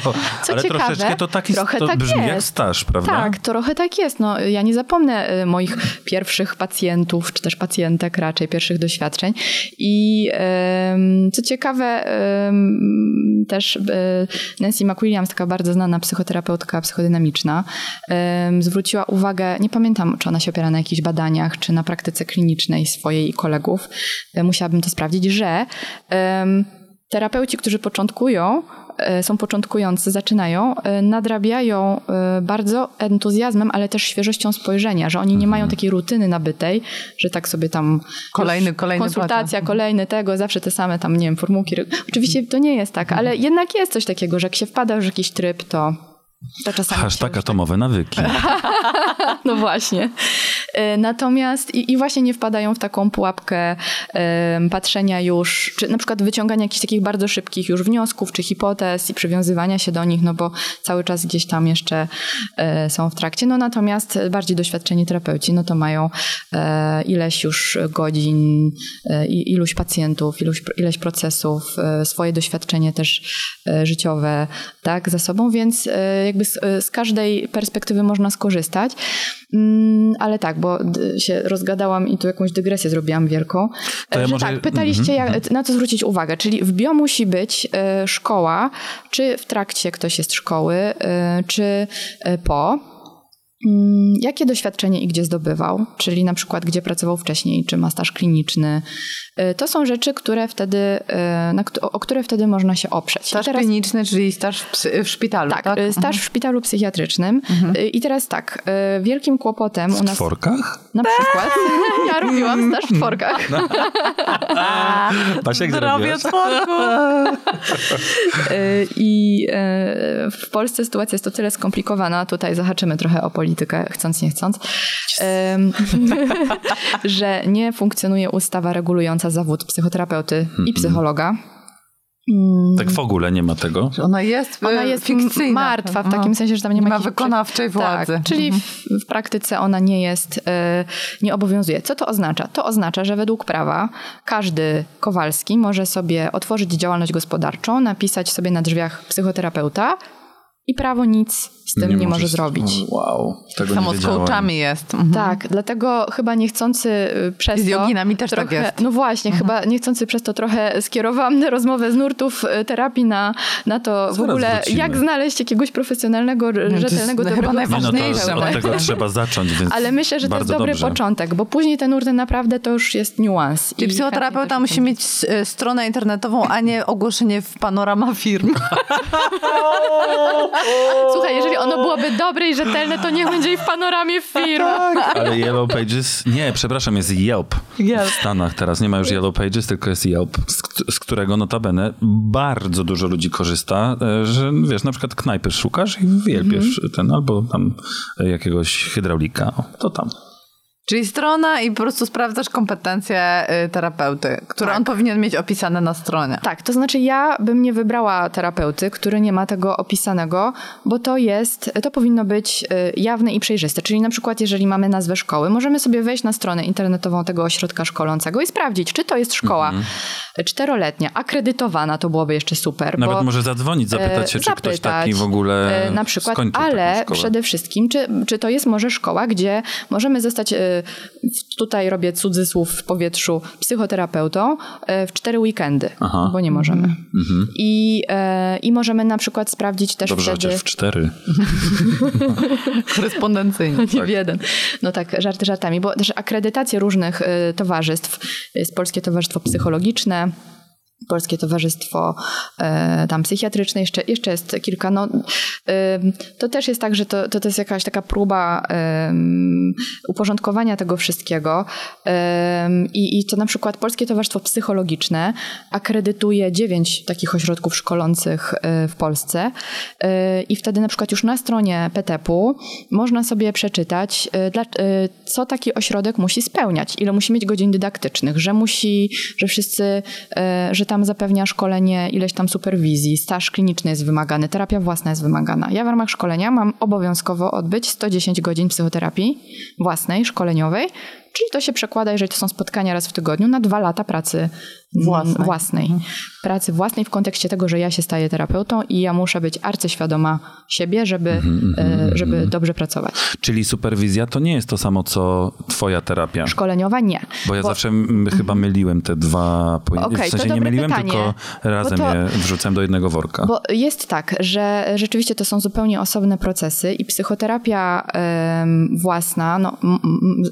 <laughs> co ale ciekawe, troszeczkę to, taki, trochę to tak brzmi jest. jak staż, prawda? Tak, trochę tak jest. No, ja nie zapomnę moich pierwszych pacjentów, czy też pacjentek raczej, pierwszych doświadczeń i y, co ciekawe też e, Nancy McWilliams, taka bardzo znana psychoterapeutka psychodynamiczna, zwróciła uwagę, nie pamiętam, czy ona się opiera na jakichś badaniach, czy na praktyce klinicznej swojej i kolegów, e, musiałabym to sprawdzić, że terapeuci, którzy początkują, są początkujący, zaczynają, e, nadrabiają e, bardzo entuzjazmem, ale też świeżością spojrzenia, że oni nie mają mhm. takiej rutyny nabytej, że tak sobie tam kolejny, kolejny konsultacja, mhm. kolejny tego, zawsze te same tam, nie wiem, formułki. Oczywiście to nie jest tak, ale jednak jest coś takiego, że jak się wpada w jakiś tryb, to to czasami Hashtag atomowe nawyki. <laughs> no właśnie. E, natomiast i, i, właśnie nie wpadają w taką pułapkę um, patrzenia już, czy na przykład wyciągania jakichś takich bardzo szybkich już wniosków, czy hipotez i przywiązywania się do nich, no bo cały czas gdzieś tam jeszcze e, są w trakcie. No natomiast bardziej doświadczeni terapeuci, no to mają e, ileś już godzin, e, iluś pacjentów, iluś, ileś procesów, swoje doświadczenie też życiowe, tak, za sobą, więc jakby z, z każdej perspektywy można skorzystać. Mm, ale tak, bo się rozgadałam i tu jakąś dygresję zrobiłam wielką. Ja że może... tak, pytaliście, mm -hmm. jak, na co zwrócić uwagę. Czyli w bio musi być y, szkoła, czy w trakcie ktoś jest szkoły, czy po. Mm, jakie doświadczenie i gdzie zdobywał, czyli na przykład gdzie pracował wcześniej, czy ma staż kliniczny. Y, to są rzeczy, które wtedy, y, na, o które wtedy można się oprzeć. Staż teraz, kliniczny, czyli staż w, w szpitalu, tak? tak? Y, staż mhm. w szpitalu psychiatrycznym. Mhm. I teraz tak, wielkim kłopotem u nas... W tworkach? Na przykład. <laughs> Ja robiłam staż w tworkach. No. Zdrowie tworku. I w Polsce sytuacja jest o tyle skomplikowana, tutaj zahaczymy trochę o politykę, politykę, chcąc nie chcąc, <laughs> <laughs> że nie funkcjonuje ustawa regulująca zawód psychoterapeuty i psychologa. Mm. Tak w ogóle nie ma tego? Ona jest, ona jest fikcyjna. martwa, w takim sensie, że tam nie ma, nie ma wykonawczej władzy. Tak, czyli w, w, praktyce ona nie jest, y, nie obowiązuje. Co to oznacza? To oznacza, że według prawa każdy Kowalski może sobie otworzyć działalność gospodarczą, napisać sobie na drzwiach psychoterapeuta i prawo nic z tym nie, może zrobić. Wow, tego Samo nie z coachami jest. Mhm. Tak, dlatego chyba niechcący y, przez I z to... joginami też tak trochę, jest. Mhm. No właśnie, chyba niechcący przez to trochę skierowałam <laughs> rozmowę z nurtów y, terapii na, na to w Zaraz ogóle, wrócimy. jak znaleźć jakiegoś profesjonalnego, to jest rzetelnego, chyba dobrego Nie, no to od <laughs> tak. tego trzeba zacząć, więc Ale myślę, że to jest dobry dobrze. początek, bo później te nurty naprawdę to już jest niuans. Czyli I psychoterapeuta musi mieć e, stronę internetową, a nie ogłoszenie w panorama firm. <laughs> Słuchaj, jeżeli ono byłoby dobre i rzetelne, to niech będzie i w panoramie firm. Ale Yellow Pages, nie, przepraszam, jest Yelp. Yelp. W Stanach teraz nie ma już Yellow Pages, tylko jest Yelp, z, z którego notabene bardzo dużo ludzi korzysta, e, że wiesz, na przykład knajpy szukasz i w Yelpie Mhm. ten, albo tam jakiegoś hydraulika, o, to tam. Czyli strona i po prostu sprawdzasz kompetencje y, terapeuty, które Tak. on powinien mieć opisane na stronie. Tak, to znaczy ja bym nie wybrała terapeuty, który nie ma tego opisanego, bo to jest, to powinno być y, jawne i przejrzyste. Czyli na przykład jeżeli mamy nazwę szkoły, możemy sobie wejść na stronę internetową tego ośrodka szkolącego i sprawdzić, czy to jest szkoła Mhm. czteroletnia, akredytowana, to byłoby jeszcze super. Nawet bo, może zadzwonić, zapytać się, czy ktoś zapytać, taki w ogóle na przykład, ale szkołę. przede wszystkim, czy, czy to jest może szkoła, gdzie możemy zostać, tutaj robię cudzysłów w powietrzu, psychoterapeutą e, w cztery weekendy, Aha. bo nie możemy. I, e, I możemy na przykład sprawdzić też Dobrze, wtedy... w cztery. <laughs> Korespondencyjnie. <laughs> Nie w jeden. No tak, żarty żartami, bo też akredytacje różnych y, towarzystw, jest Polskie Towarzystwo Psychologiczne, Polskie Towarzystwo e, tam psychiatryczne, jeszcze, jeszcze jest kilka. No, ym, to też jest tak, że to, to, to jest jakaś taka próba ym, uporządkowania tego wszystkiego. I, I to na przykład Polskie Towarzystwo Psychologiczne akredytuje dziewięć takich ośrodków szkolących w Polsce. I wtedy na przykład już na stronie PTP-u można sobie przeczytać, co taki ośrodek musi spełniać, ile musi mieć godzin dydaktycznych, że musi, że wszyscy, że tam zapewnia szkolenie, ileś tam superwizji, staż kliniczny jest wymagany, terapia własna jest wymagana. Ja w ramach szkolenia mam obowiązkowo odbyć 110 godzin psychoterapii własnej, szkoleniowej, czyli to się przekłada, jeżeli to są spotkania raz w tygodniu, na dwa lata pracy Własnej. własnej. Pracy własnej w kontekście tego, że ja się staję terapeutą i ja muszę być arcyświadoma siebie, żeby, e, żeby dobrze pracować. Czyli superwizja to nie jest to samo, co twoja terapia. Szkoleniowa nie. Bo ja zawsze m, chyba myliłem te dwa pojęcia. Okej, w sensie nie myliłem, pytanie, tylko razem bo to- je wrzucałem do jednego worka. Bo jest tak, że rzeczywiście to są zupełnie osobne procesy i psychoterapia własna, no,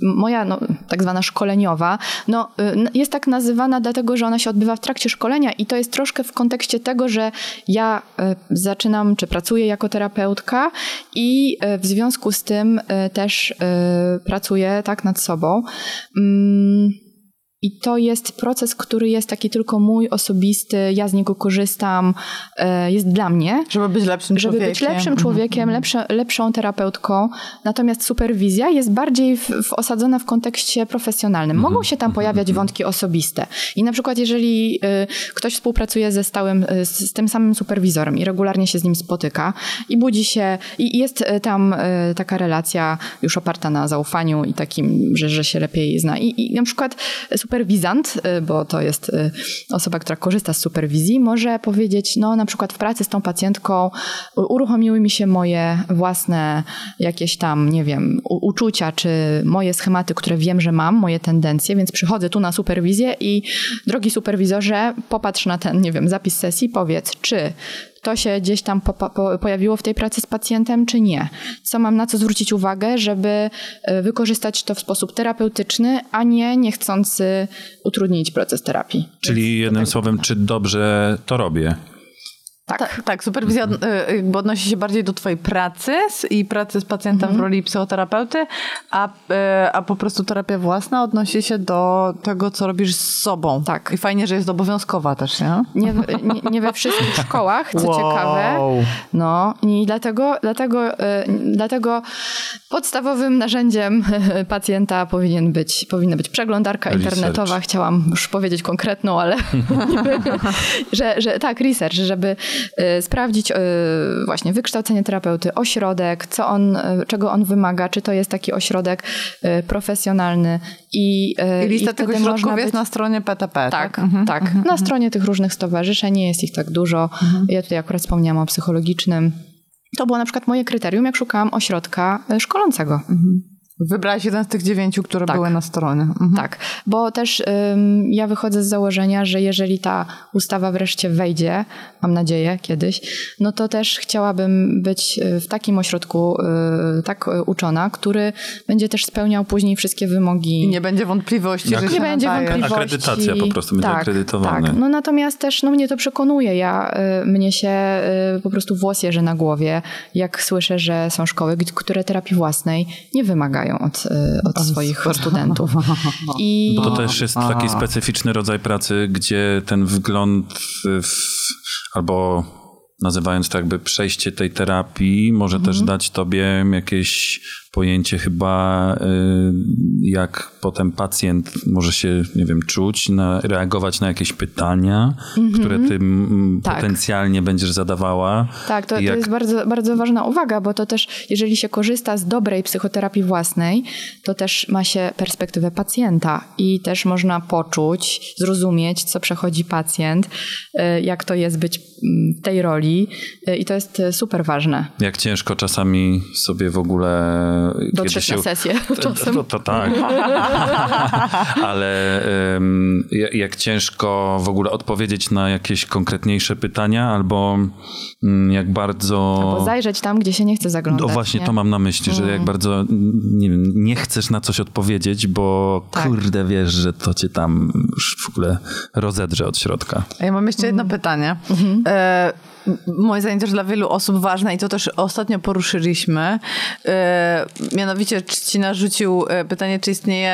moja no, tak zwana szkoleniowa, no, y, jest tak nazywana dlatego, że ona się odbywa w trakcie szkolenia i to jest troszkę w kontekście tego, że ja y, zaczynam, czy pracuję jako terapeutka i y, w związku z tym też pracuję tak nad sobą. I to jest proces, który jest taki tylko mój, osobisty, ja z niego korzystam, e, jest dla mnie. Żeby być lepszym Żeby człowiekiem. być lepszym człowiekiem, lepsze, lepszą terapeutką. Natomiast superwizja jest bardziej w, w osadzona w kontekście profesjonalnym. Mogą się tam pojawiać wątki osobiste. I na przykład, jeżeli y, ktoś współpracuje ze stałym, y, z, z tym samym superwizorem i regularnie się z nim spotyka i budzi się, i jest tam taka relacja już oparta na zaufaniu i takim, że, że się lepiej zna. I, I na przykład superwizant, y, bo to jest y, osoba, która korzysta z superwizji, może powiedzieć, no na przykład w pracy z tą pacjentką uruchomiły mi się moje własne jakieś tam, nie wiem, uczucia, czy moje schematy, które wiem, że mam, moje tendencje, więc przychodzę tu na superwizję i drogi superwizorze, popatrz na ten, nie wiem, zapis sesji, powiedz, czy to się gdzieś tam popa- po, pojawiło w tej pracy z pacjentem, czy nie? Co mam na co zwrócić uwagę, żeby e, wykorzystać to w sposób terapeutyczny, a nie niechcący utrudnić proces terapii. Czyli jednym słowem, czy dobrze to robię? Tak. Tak, tak, superwizja y, jakby odnosi się bardziej do twojej pracy i pracy z pacjentem Mhm. w roli psychoterapeuty, a, y, a po prostu terapia własna odnosi się do tego, co robisz z sobą. Tak. I fajnie, że jest obowiązkowa też, nie? Nie, nie, nie we wszystkich <laughs> szkołach, co ciekawe. No i dlatego, dlatego, e, dlatego podstawowym narzędziem <laughs> pacjenta powinien być, powinna być przeglądarka Research. internetowa. Chciałam już powiedzieć konkretną, ale <laughs> że, że tak, research, żeby sprawdzić e, właśnie wykształcenie terapeuty, ośrodek, co on, e, czego on wymaga, czy to jest taki ośrodek profesjonalny i, I lista wtedy tych ośrodków można jest być- na stronie PTP, tak? tak, tak. Na stronie tych różnych stowarzyszeń nie jest ich tak dużo. Ja tutaj akurat wspomniałam o psychologicznym. To było na przykład moje kryterium, jak szukałam ośrodka y, szkolącego. Wybrałaś jeden z tych dziewięciu, które Tak. były na stronie. Mhm. Tak, bo też ym, ja wychodzę z założenia, że jeżeli ta ustawa wreszcie wejdzie, mam nadzieję kiedyś, no to też chciałabym być y, w takim ośrodku y, tak y, uczona, który będzie też spełniał później wszystkie wymogi. I nie będzie wątpliwości, Jak- że Nie będzie nadaje. wątpliwości. Akredytacja po prostu będzie tak, akredytowany. Tak. No natomiast też no, mnie to przekonuje. Ja, y, mnie się y, po prostu włos jeży na głowie, jak słyszę, że są szkoły, które terapii własnej nie wymagają od, y, od swoich studentów. <laughs> I Bo to też jest taki specyficzny rodzaj pracy, gdzie ten wgląd w, albo nazywając to jakby przejście tej terapii, może Mhm. też dać tobie jakieś pojęcie chyba, y, jak potem pacjent może się, nie wiem, czuć, na, reagować na jakieś pytania, które ty mm, Mhm. Tak. potencjalnie będziesz zadawała. Tak, to, I to jak- jest bardzo, bardzo ważna uwaga, bo to też, jeżeli się korzysta z dobrej psychoterapii własnej, to też ma się perspektywę pacjenta i też można poczuć, zrozumieć, co przechodzi pacjent, y, jak to jest być mm, w tej roli y, i to jest super ważne. Jak ciężko czasami sobie w ogóle... Dotrzeć na sesję <laughs> czasem. To, to tak. <laughs> Ale ja- jak ciężko w ogóle odpowiedzieć na jakieś konkretniejsze pytania, albo mm, jak bardzo... Bo zajrzeć tam, gdzie się nie chce zaglądać. No właśnie nie? to mam na myśli, że jak bardzo nie, wiem, nie chcesz na coś odpowiedzieć, bo Tak. kurde wiesz, że to cię tam już w ogóle rozedrze od środka. A Ja mam jeszcze jedno Mhm. pytanie. E, m- moim zdaniem też dla wielu osób ważne i to też ostatnio poruszyliśmy. E, mianowicie ci narzucił e, pytanie, czy istnieje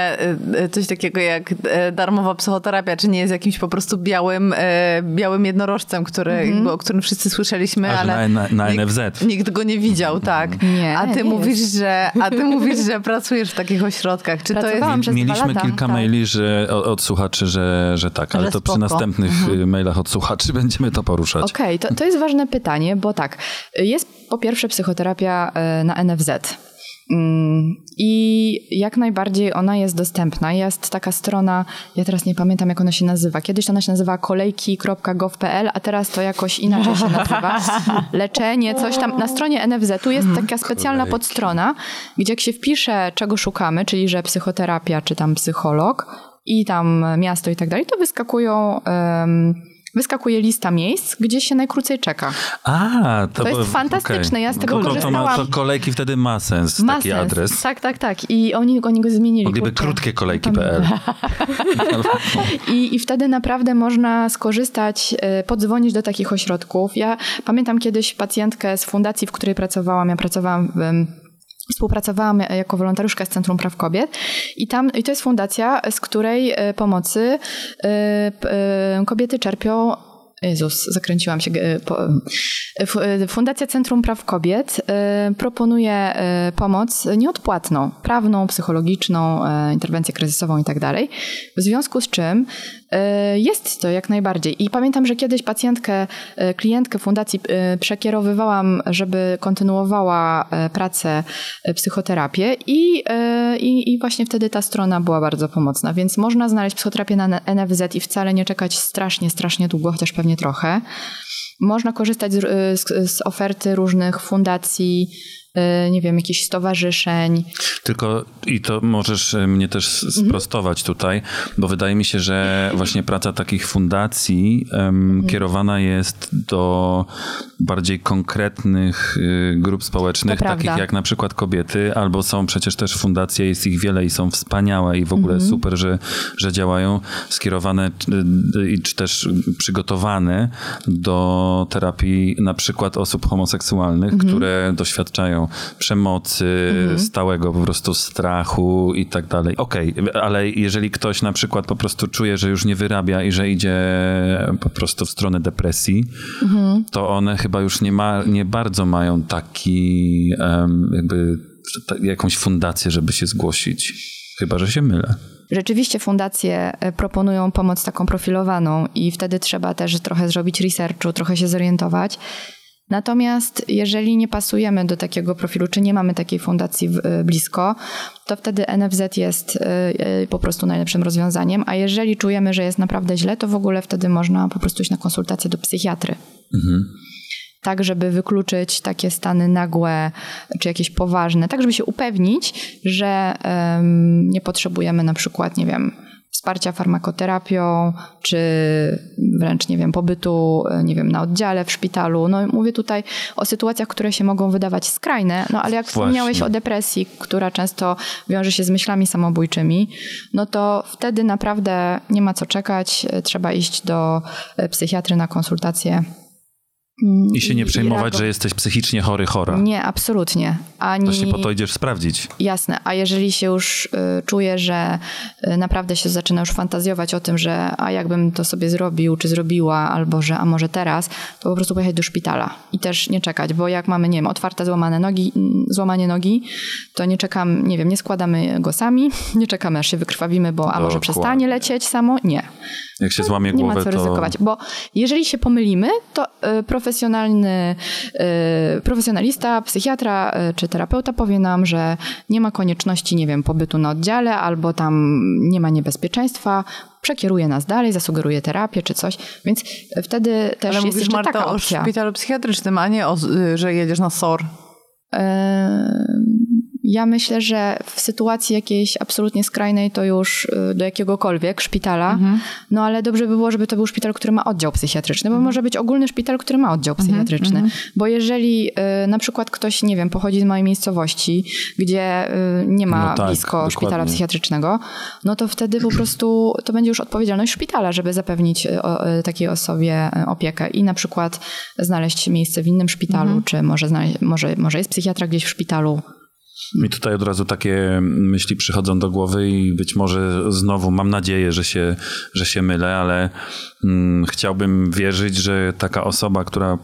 e, coś takiego jak darmowa psychoterapia, czy nie jest jakimś po prostu białym, białym jednorożcem, który, Mhm. jakby, o którym wszyscy słyszeliśmy, A że ale na- na- na nikt, NFZ. nikt go nie widział, tak. Nie, a ty nie mówisz, jest. że a ty <laughs> mówisz, że pracujesz w takich ośrodkach. Czy to jest przez Mieliśmy lata, kilka tak. maili że, od, od słuchaczy, że, że tak, ale Że to przy spoko. następnych Mhm. y, mailach od słuchaczy <laughs> będziemy to poruszać. Okej, to, to jest ważne pytanie, bo tak, jest po pierwsze psychoterapia e, na NFZ. Mm, I jak najbardziej ona jest dostępna. Jest taka strona, ja teraz nie pamiętam jak ona się nazywa. Kiedyś ona się nazywała kolejki.gov.pl, a teraz to jakoś inaczej się nazywa. <laughs> Leczenie, coś tam. Na stronie NFZ tu jest taka specjalna podstrona, gdzie jak się wpisze, czego szukamy, czyli że psychoterapia czy tam psycholog i tam miasto i tak dalej, to wyskakują. em, Wyskakuje lista miejsc, gdzie się najkrócej czeka. A, To jest bo- fantastyczne, okej. ja z tego to, to, ma, to korzystałam. kolejki wtedy ma sens, Ma taki sens. adres. Tak, tak, tak. I oni, oni go zmienili. Mogliby kurczę. krótkie kolejki.pl. <laughs> I, I wtedy naprawdę można skorzystać, e, podzwonić do takich ośrodków. Ja pamiętam kiedyś pacjentkę z fundacji, w której pracowałam. Ja pracowałam w. Współpracowałam jako wolontariuszka z Centrum Praw Kobiet i tam, i to jest fundacja, z której e, pomocy e, e, kobiety czerpią Jezus, zakręciłam się. Fundacja Centrum Praw Kobiet proponuje pomoc nieodpłatną, prawną, psychologiczną, interwencję kryzysową i tak. W związku z czym jest to jak najbardziej. I pamiętam, że kiedyś pacjentkę, e, klientkę fundacji e, przekierowywałam, żeby kontynuowała e, pracę, e, psychoterapię i, e, i, i właśnie wtedy ta strona była bardzo pomocna. Więc można znaleźć psychoterapię na NFZ i wcale nie czekać strasznie, strasznie długo, chociaż pewnie trochę. Można korzystać z, z, z oferty różnych fundacji, nie wiem, jakichś stowarzyszeń. Tylko i to możesz e, mnie też s- sprostować tutaj, bo wydaje mi się, że właśnie praca takich fundacji em, kierowana jest do bardziej konkretnych y, grup społecznych, takich jak na przykład kobiety, albo są przecież też fundacje, jest ich wiele i są wspaniałe i w ogóle super, że, że działają, skierowane y, i czy też przygotowane do terapii na przykład osób homoseksualnych, które doświadczają przemocy, stałego po prostu strachu i tak dalej. Okej, ale jeżeli ktoś na przykład po prostu czuje, że już nie wyrabia i że idzie po prostu w stronę depresji, to one chyba już nie, ma, nie bardzo mają taki em, jakby jakąś fundację, żeby się zgłosić. Chyba, że się mylę. Rzeczywiście fundacje e, proponują pomoc taką profilowaną i wtedy trzeba też trochę zrobić researchu, trochę się zorientować. Natomiast jeżeli nie pasujemy do takiego profilu, czy nie mamy takiej fundacji e, blisko, to wtedy NFZ jest e, e, po prostu najlepszym rozwiązaniem, a jeżeli czujemy, że jest naprawdę źle, to w ogóle wtedy można po prostu iść na konsultację do psychiatry. tak żeby wykluczyć takie stany nagłe czy jakieś poważne, tak żeby się upewnić, że um, nie potrzebujemy na przykład, nie wiem, wsparcia farmakoterapią, czy wręcz, nie wiem, pobytu, nie wiem, na oddziale w szpitalu. No mówię tutaj o sytuacjach, które się mogą wydawać skrajne, no ale jak Właśnie. wspomniałeś o depresji, która często wiąże się z myślami samobójczymi, no to wtedy naprawdę nie ma co czekać, trzeba iść do psychiatry na konsultację I się nie przejmować, że jesteś psychicznie chory, chora. Nie, absolutnie. Ani... Właśnie po to idziesz sprawdzić. Jasne, a jeżeli się już y, czuje, że y, naprawdę się zaczyna już fantazjować o tym, że a jakbym to sobie zrobił, czy zrobiła, albo że a może teraz, to po prostu pojechać do szpitala i też nie czekać, bo jak mamy, nie wiem, otwarte złamane nogi, mm, złamanie nogi, to nie czekamy, nie wiem, nie składamy go sami, <laughs> nie czekamy aż się wykrwawimy, bo a może Dokładnie. przestanie lecieć samo? Nie. Jak się złamie Nie głowę, ma co to... ryzykować, bo jeżeli się pomylimy, to y, profesjonalny, y, profesjonalista, psychiatra y, czy terapeuta powie nam, że nie ma konieczności, nie wiem, pobytu na oddziale albo tam nie ma niebezpieczeństwa, przekieruje nas dalej, zasugeruje terapię czy coś, więc wtedy też Ale jest mówisz, Marta, taka o opcja. szpitalu psychiatrycznym, a nie o, y, że jedziesz na SOR. Em, Ja myślę, że w sytuacji jakiejś absolutnie skrajnej to już y, do jakiegokolwiek szpitala, no ale dobrze by było, żeby to był szpital, który ma oddział psychiatryczny, bo może być ogólny szpital, który ma oddział psychiatryczny. Bo jeżeli y, na przykład ktoś, nie wiem, pochodzi z małej miejscowości, gdzie y, nie ma No tak, blisko szpitala dokładnie. psychiatrycznego, no to wtedy po prostu to będzie już odpowiedzialność szpitala, żeby zapewnić y, o, y, takiej osobie opiekę i na przykład znaleźć miejsce w innym szpitalu, czy może, znaleźć, może, może jest psychiatra gdzieś w szpitalu, Mi tutaj od razu takie myśli przychodzą do głowy i być może znowu mam nadzieję, że się, że się mylę, ale mm, chciałbym wierzyć, że taka osoba, która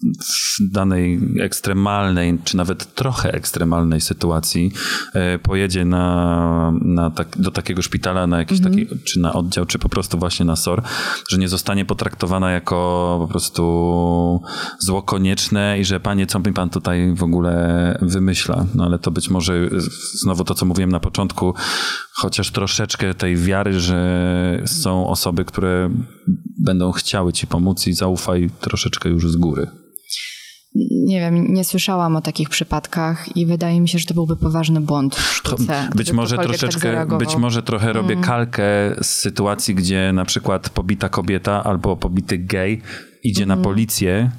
w danej ekstremalnej, czy nawet trochę ekstremalnej sytuacji e, pojedzie na, na tak, do takiego szpitala, na jakiś taki, czy na oddział, czy po prostu właśnie na SOR, że nie zostanie potraktowana jako po prostu zło konieczne i że panie, co mi pan tutaj w ogóle wymyśla. No ale to być może znowu to, co mówiłem na początku, chociaż troszeczkę tej wiary, że są osoby, które będą chciały ci pomóc i zaufaj troszeczkę już z góry. Nie wiem, nie słyszałam o takich przypadkach i wydaje mi się, że to byłby poważny błąd w sztuce. Być może tak troszeczkę, zareagował. być może trochę robię Mm. kalkę z sytuacji, gdzie na przykład pobita kobieta albo pobity gej idzie Mhm. na policję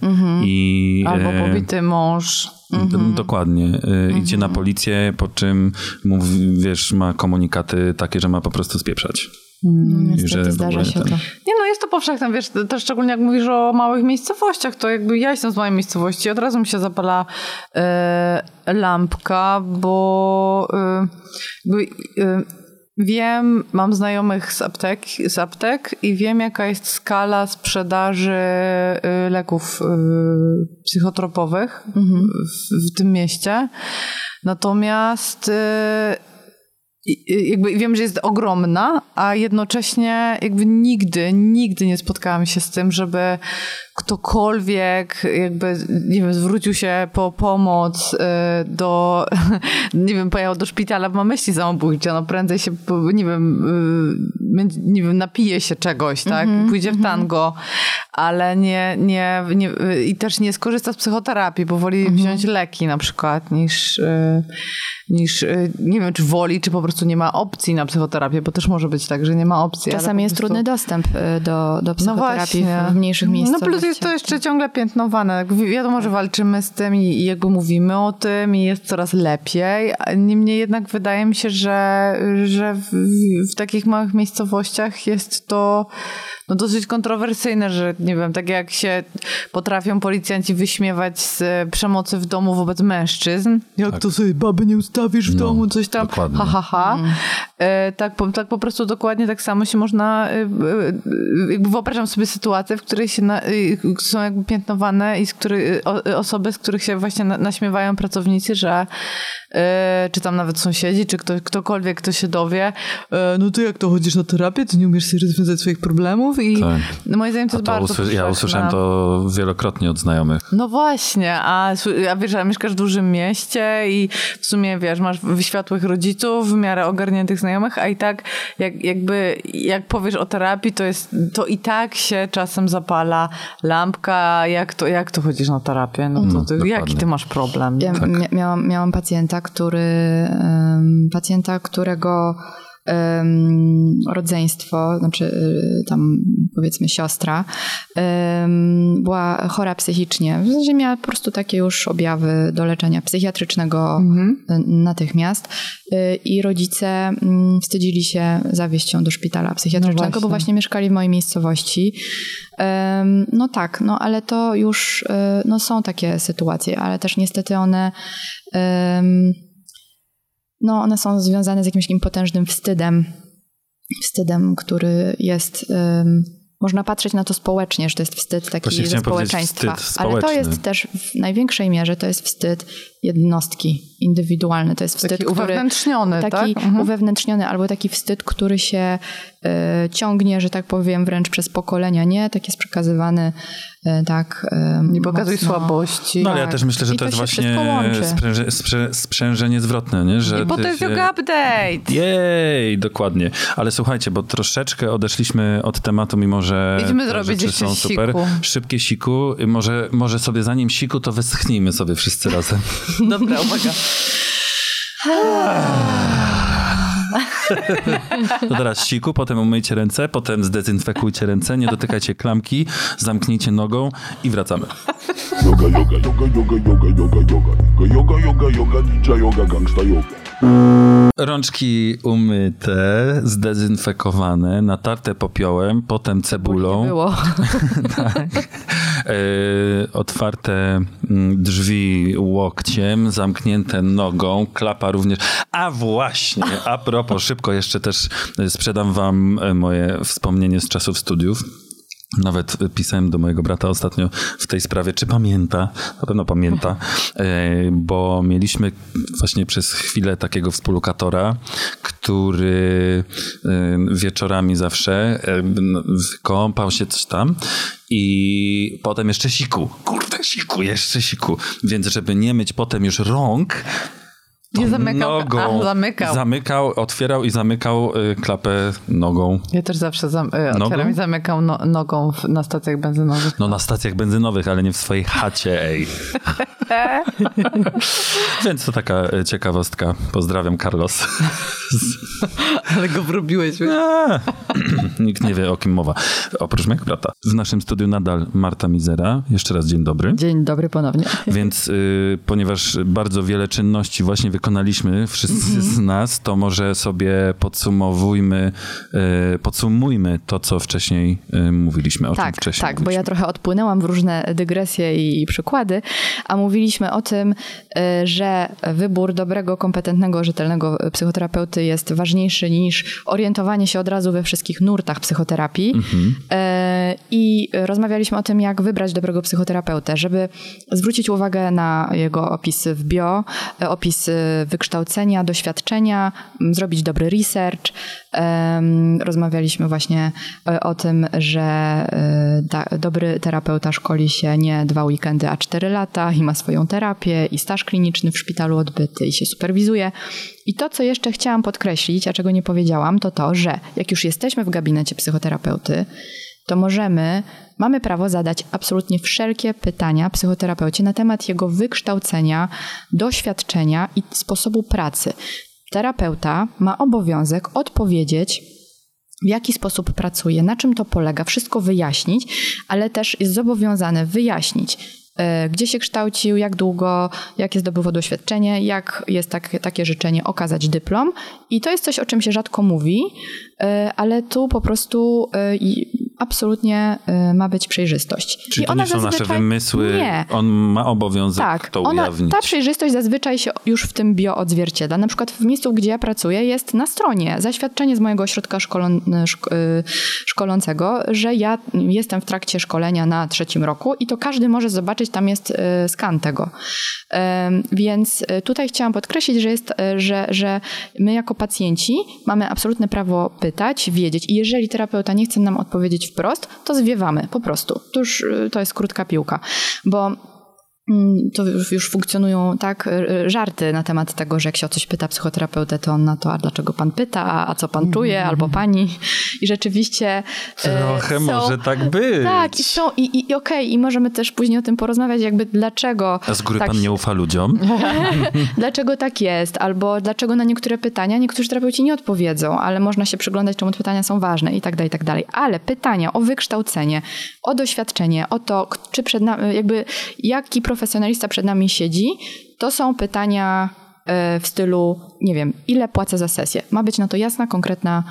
i... Albo e, pobity mąż. D- Dokładnie. Y, Idzie na policję, po czym mówi, wiesz, ma komunikaty takie, że ma po prostu spieprzać. No, że Niestety w zdarza się ten- to. Nie no, jest to powszechne, wiesz, też szczególnie jak mówisz o małych miejscowościach, to jakby ja jestem z małej miejscowości, od razu mi się zapala e, lampka, bo e, jakby, e, wiem, mam znajomych z aptek, z aptek i wiem, jaka jest skala sprzedaży e, leków e, psychotropowych w, w tym mieście. Natomiast e, jakby wiem, że jest ogromna, a jednocześnie jakby nigdy, nigdy nie spotkałam się z tym, żeby ktokolwiek jakby, nie wiem, zwrócił się po pomoc y, do, <laughs> nie wiem, pojechał do szpitala, ma myśli samobójcze, no prędzej się, nie wiem, y, nie wiem, napije się czegoś, tak, pójdzie w tango, ale nie, nie, nie i też nie skorzysta z psychoterapii, bo woli wziąć leki na przykład, niż, y, niż, nie wiem, czy woli, czy po prostu nie ma opcji na psychoterapię, bo też może być tak, że nie ma opcji. Czasami jest prostu- trudny dostęp do, do no psychoterapii właśnie. w mniejszych miejscowościach. No plus jest to jeszcze ciągle piętnowane. Wiadomo, że walczymy z tym i, i jakby mówimy o tym i jest coraz lepiej. Niemniej jednak wydaje mi się, że, że w, w takich małych miejscowościach jest to no dosyć kontrowersyjne, że nie wiem, tak jak się potrafią policjanci wyśmiewać z przemocy w domu wobec mężczyzn. Jak to sobie baby nie ustawisz w No, domu, coś tam. dokładnie. Ha, ha, ha. E, tak, po, tak po prostu dokładnie tak samo się można, e, e, jakby wyobrażam sobie sytuację, w której się na, e, są jakby piętnowane i z których, o, osoby, z których się właśnie na, naśmiewają pracownicy, że e, czy tam nawet sąsiedzi, czy kto, ktokolwiek, kto się dowie, e, no to jak to chodzisz na terapię, ty nie umiesz sobie rozwiązać swoich problemów i Tak. moim zdaniem to A jest to bardzo usły- ja usłyszałem to wielokrotnie od znajomych. No właśnie, a, a wiesz, a mieszkasz w dużym mieście i w sumie, wiesz, masz światłych rodziców, w miarę ogarniętych znajomych, a i tak jak, jakby, jak powiesz o terapii, to jest, to i tak się czasem zapala lampka, jak to, jak to chodzisz na terapię? No to Mm, ty, jaki dokładnie. ty masz problem? Ja Tak. mia- miałam, miałam pacjenta, który, em, pacjenta, którego rodzeństwo, znaczy y, tam powiedzmy siostra, była chora psychicznie. W sensie miała po prostu takie już objawy do leczenia psychiatrycznego y, natychmiast. Y, I rodzice mm, wstydzili się zawieźć ją do szpitala psychiatrycznego, No bo właśnie. właśnie mieszkali w mojej miejscowości. No tak, no ale to już y, no są takie sytuacje, ale też niestety one no one są związane z jakimś takim potężnym wstydem. Wstydem, który jest em, można patrzeć na to społecznie, że to jest wstyd taki Właśnie ze społeczeństwa. wstyd ale to jest też w największej mierze to jest wstyd jednostki, indywidualny. To jest wstyd, Taki który uwewnętrzniony, taki tak? Mhm. uwewnętrzniony, albo taki wstyd, który się e, ciągnie, że tak powiem, wręcz przez pokolenia. Nie, tak jest przekazywany tak e, Nie pokazuj mocno. słabości. No ale ja Tak. też myślę, że I to, to jest właśnie spręże, sprze, sprzężenie zwrotne, nie? Że Bo ty to jest się- yoga update. Jej, dokładnie. Ale słuchajcie, bo troszeczkę odeszliśmy od tematu, mimo że Idźmy zrobić rzeczy są super. siku. Szybkie siku. Może, może sobie zanim siku, to wyschnijmy sobie wszyscy razem. <laughs> Dobra, uwaga. <laughs> To teraz siku, potem umyjcie ręce, potem zdezynfekujcie ręce, nie dotykajcie klamki, zamknijcie nogą i wracamy. Yoga, yoga, yoga, yoga, yoga, yoga, yoga. Yoga, yoga, yoga, ninja yoga, gangsta yoga. Rączki umyte, zdezynfekowane, natarte popiołem, potem cebulą. Było. <laughs> <laughs> tak. E, otwarte mm, drzwi łokciem, zamknięte nogą, klapa również. A właśnie, a propos, szybko jeszcze też sprzedam wam e, moje wspomnienie z czasów studiów. Nawet pisałem do mojego brata ostatnio w tej sprawie, czy pamięta, na pewno pamięta, e, bo mieliśmy właśnie przez chwilę takiego współlokatora, który e, wieczorami zawsze e, no, kąpał się coś tam i potem jeszcze siku. Kurde, siku, jeszcze siku. Więc żeby nie myć potem już rąk, Nie zamykał. nogą A, zamykał. zamykał, otwierał i zamykał y, klapę nogą. Ja też zawsze zam- Nogą? otwieram i zamykam no, nogą w, na stacjach benzynowych. No na stacjach benzynowych, ale nie w swojej chacie, ej. <laughs> Więc to taka e, ciekawostka. Pozdrawiam, Carlos. <laughs> Ale go wrobiłeś. <clears throat> Nikt nie wie, o kim mowa. Oprócz mojego brata. W naszym studiu nadal Marta Mizera. Jeszcze raz dzień dobry. Dzień dobry ponownie. Więc y, ponieważ bardzo wiele czynności właśnie wykonaliśmy, wszyscy z nas, to może sobie podsumowujmy, y, podsumujmy to, co wcześniej y, mówiliśmy, o czym Tak, wcześniej tak, bo ja mówiliśmy. trochę odpłynęłam w różne dygresje i, przykłady, a mówiliśmy o tym, y, że wybór dobrego, kompetentnego, rzetelnego psychoterapeuty jest ważniejszy niż orientowanie się od razu we wszystkich nurtach psychoterapii. Mhm. E, I rozmawialiśmy o tym, jak wybrać dobrego psychoterapeutę, żeby zwrócić uwagę na jego opisy w bio, opisy wykształcenia, doświadczenia, zrobić dobry research. Rozmawialiśmy właśnie e, o tym, że e, dobry terapeuta szkoli się nie dwa weekendy, a cztery lata i ma swoją terapię i staż kliniczny w szpitalu odbyty i się superwizuje. I to, co jeszcze chciałam podkreślić, a czego nie powiedziałam, to to, że jak już jesteśmy w gabinecie psychoterapeuty, to możemy, mamy prawo zadać absolutnie wszelkie pytania psychoterapeucie na temat jego wykształcenia, doświadczenia i sposobu pracy. Terapeuta ma obowiązek odpowiedzieć, w jaki sposób pracuje, na czym to polega, wszystko wyjaśnić, ale też jest zobowiązany wyjaśnić, e, gdzie się kształcił, jak długo, jakie zdobyło doświadczenie, jak jest tak, takie życzenie okazać dyplom. I to jest coś, o czym się rzadko mówi, ale tu po prostu e, absolutnie e, ma być przejrzystość. Czyli I to ona nie są nasze wymysły, Nie. on ma obowiązek Tak, to ona, ujawnić. ta przejrzystość zazwyczaj się już w tym bio odzwierciedla. Na przykład w miejscu, gdzie ja pracuję, jest na stronie zaświadczenie z mojego ośrodka szkolon, szk, szkolącego, że ja jestem w trakcie szkolenia na trzecim roku i to każdy może zobaczyć, tam jest skan tego. Więc tutaj chciałam podkreślić, że, jest, że, że my jako pacjenci mamy absolutne prawo pytać, wiedzieć i jeżeli terapeuta nie chce nam odpowiedzieć wprost, to zwiewamy po prostu. To już y, to jest krótka piłka, bo to już, już funkcjonują tak żarty na temat tego, że jak się o coś pyta psychoterapeutę, to on na to, a dlaczego pan pyta, a co pan czuje, albo pani. I rzeczywiście e, Trochę są, może tak być. Tak, i są, i, i, i okej, i możemy też później o tym porozmawiać, jakby dlaczego A z góry tak pan nie ufa ludziom? <laughs> dlaczego tak jest, albo dlaczego na niektóre pytania niektórzy terapeuci nie odpowiedzą, ale można się przyglądać, czemu te pytania są ważne i tak dalej, i tak dalej. Ale pytania o wykształcenie, o doświadczenie, o to, czy przed nami, jakby jaki profesjonalista przed nami siedzi, to są pytania e, w stylu, nie wiem, ile płacę za sesję. Ma być na to jasna, konkretna,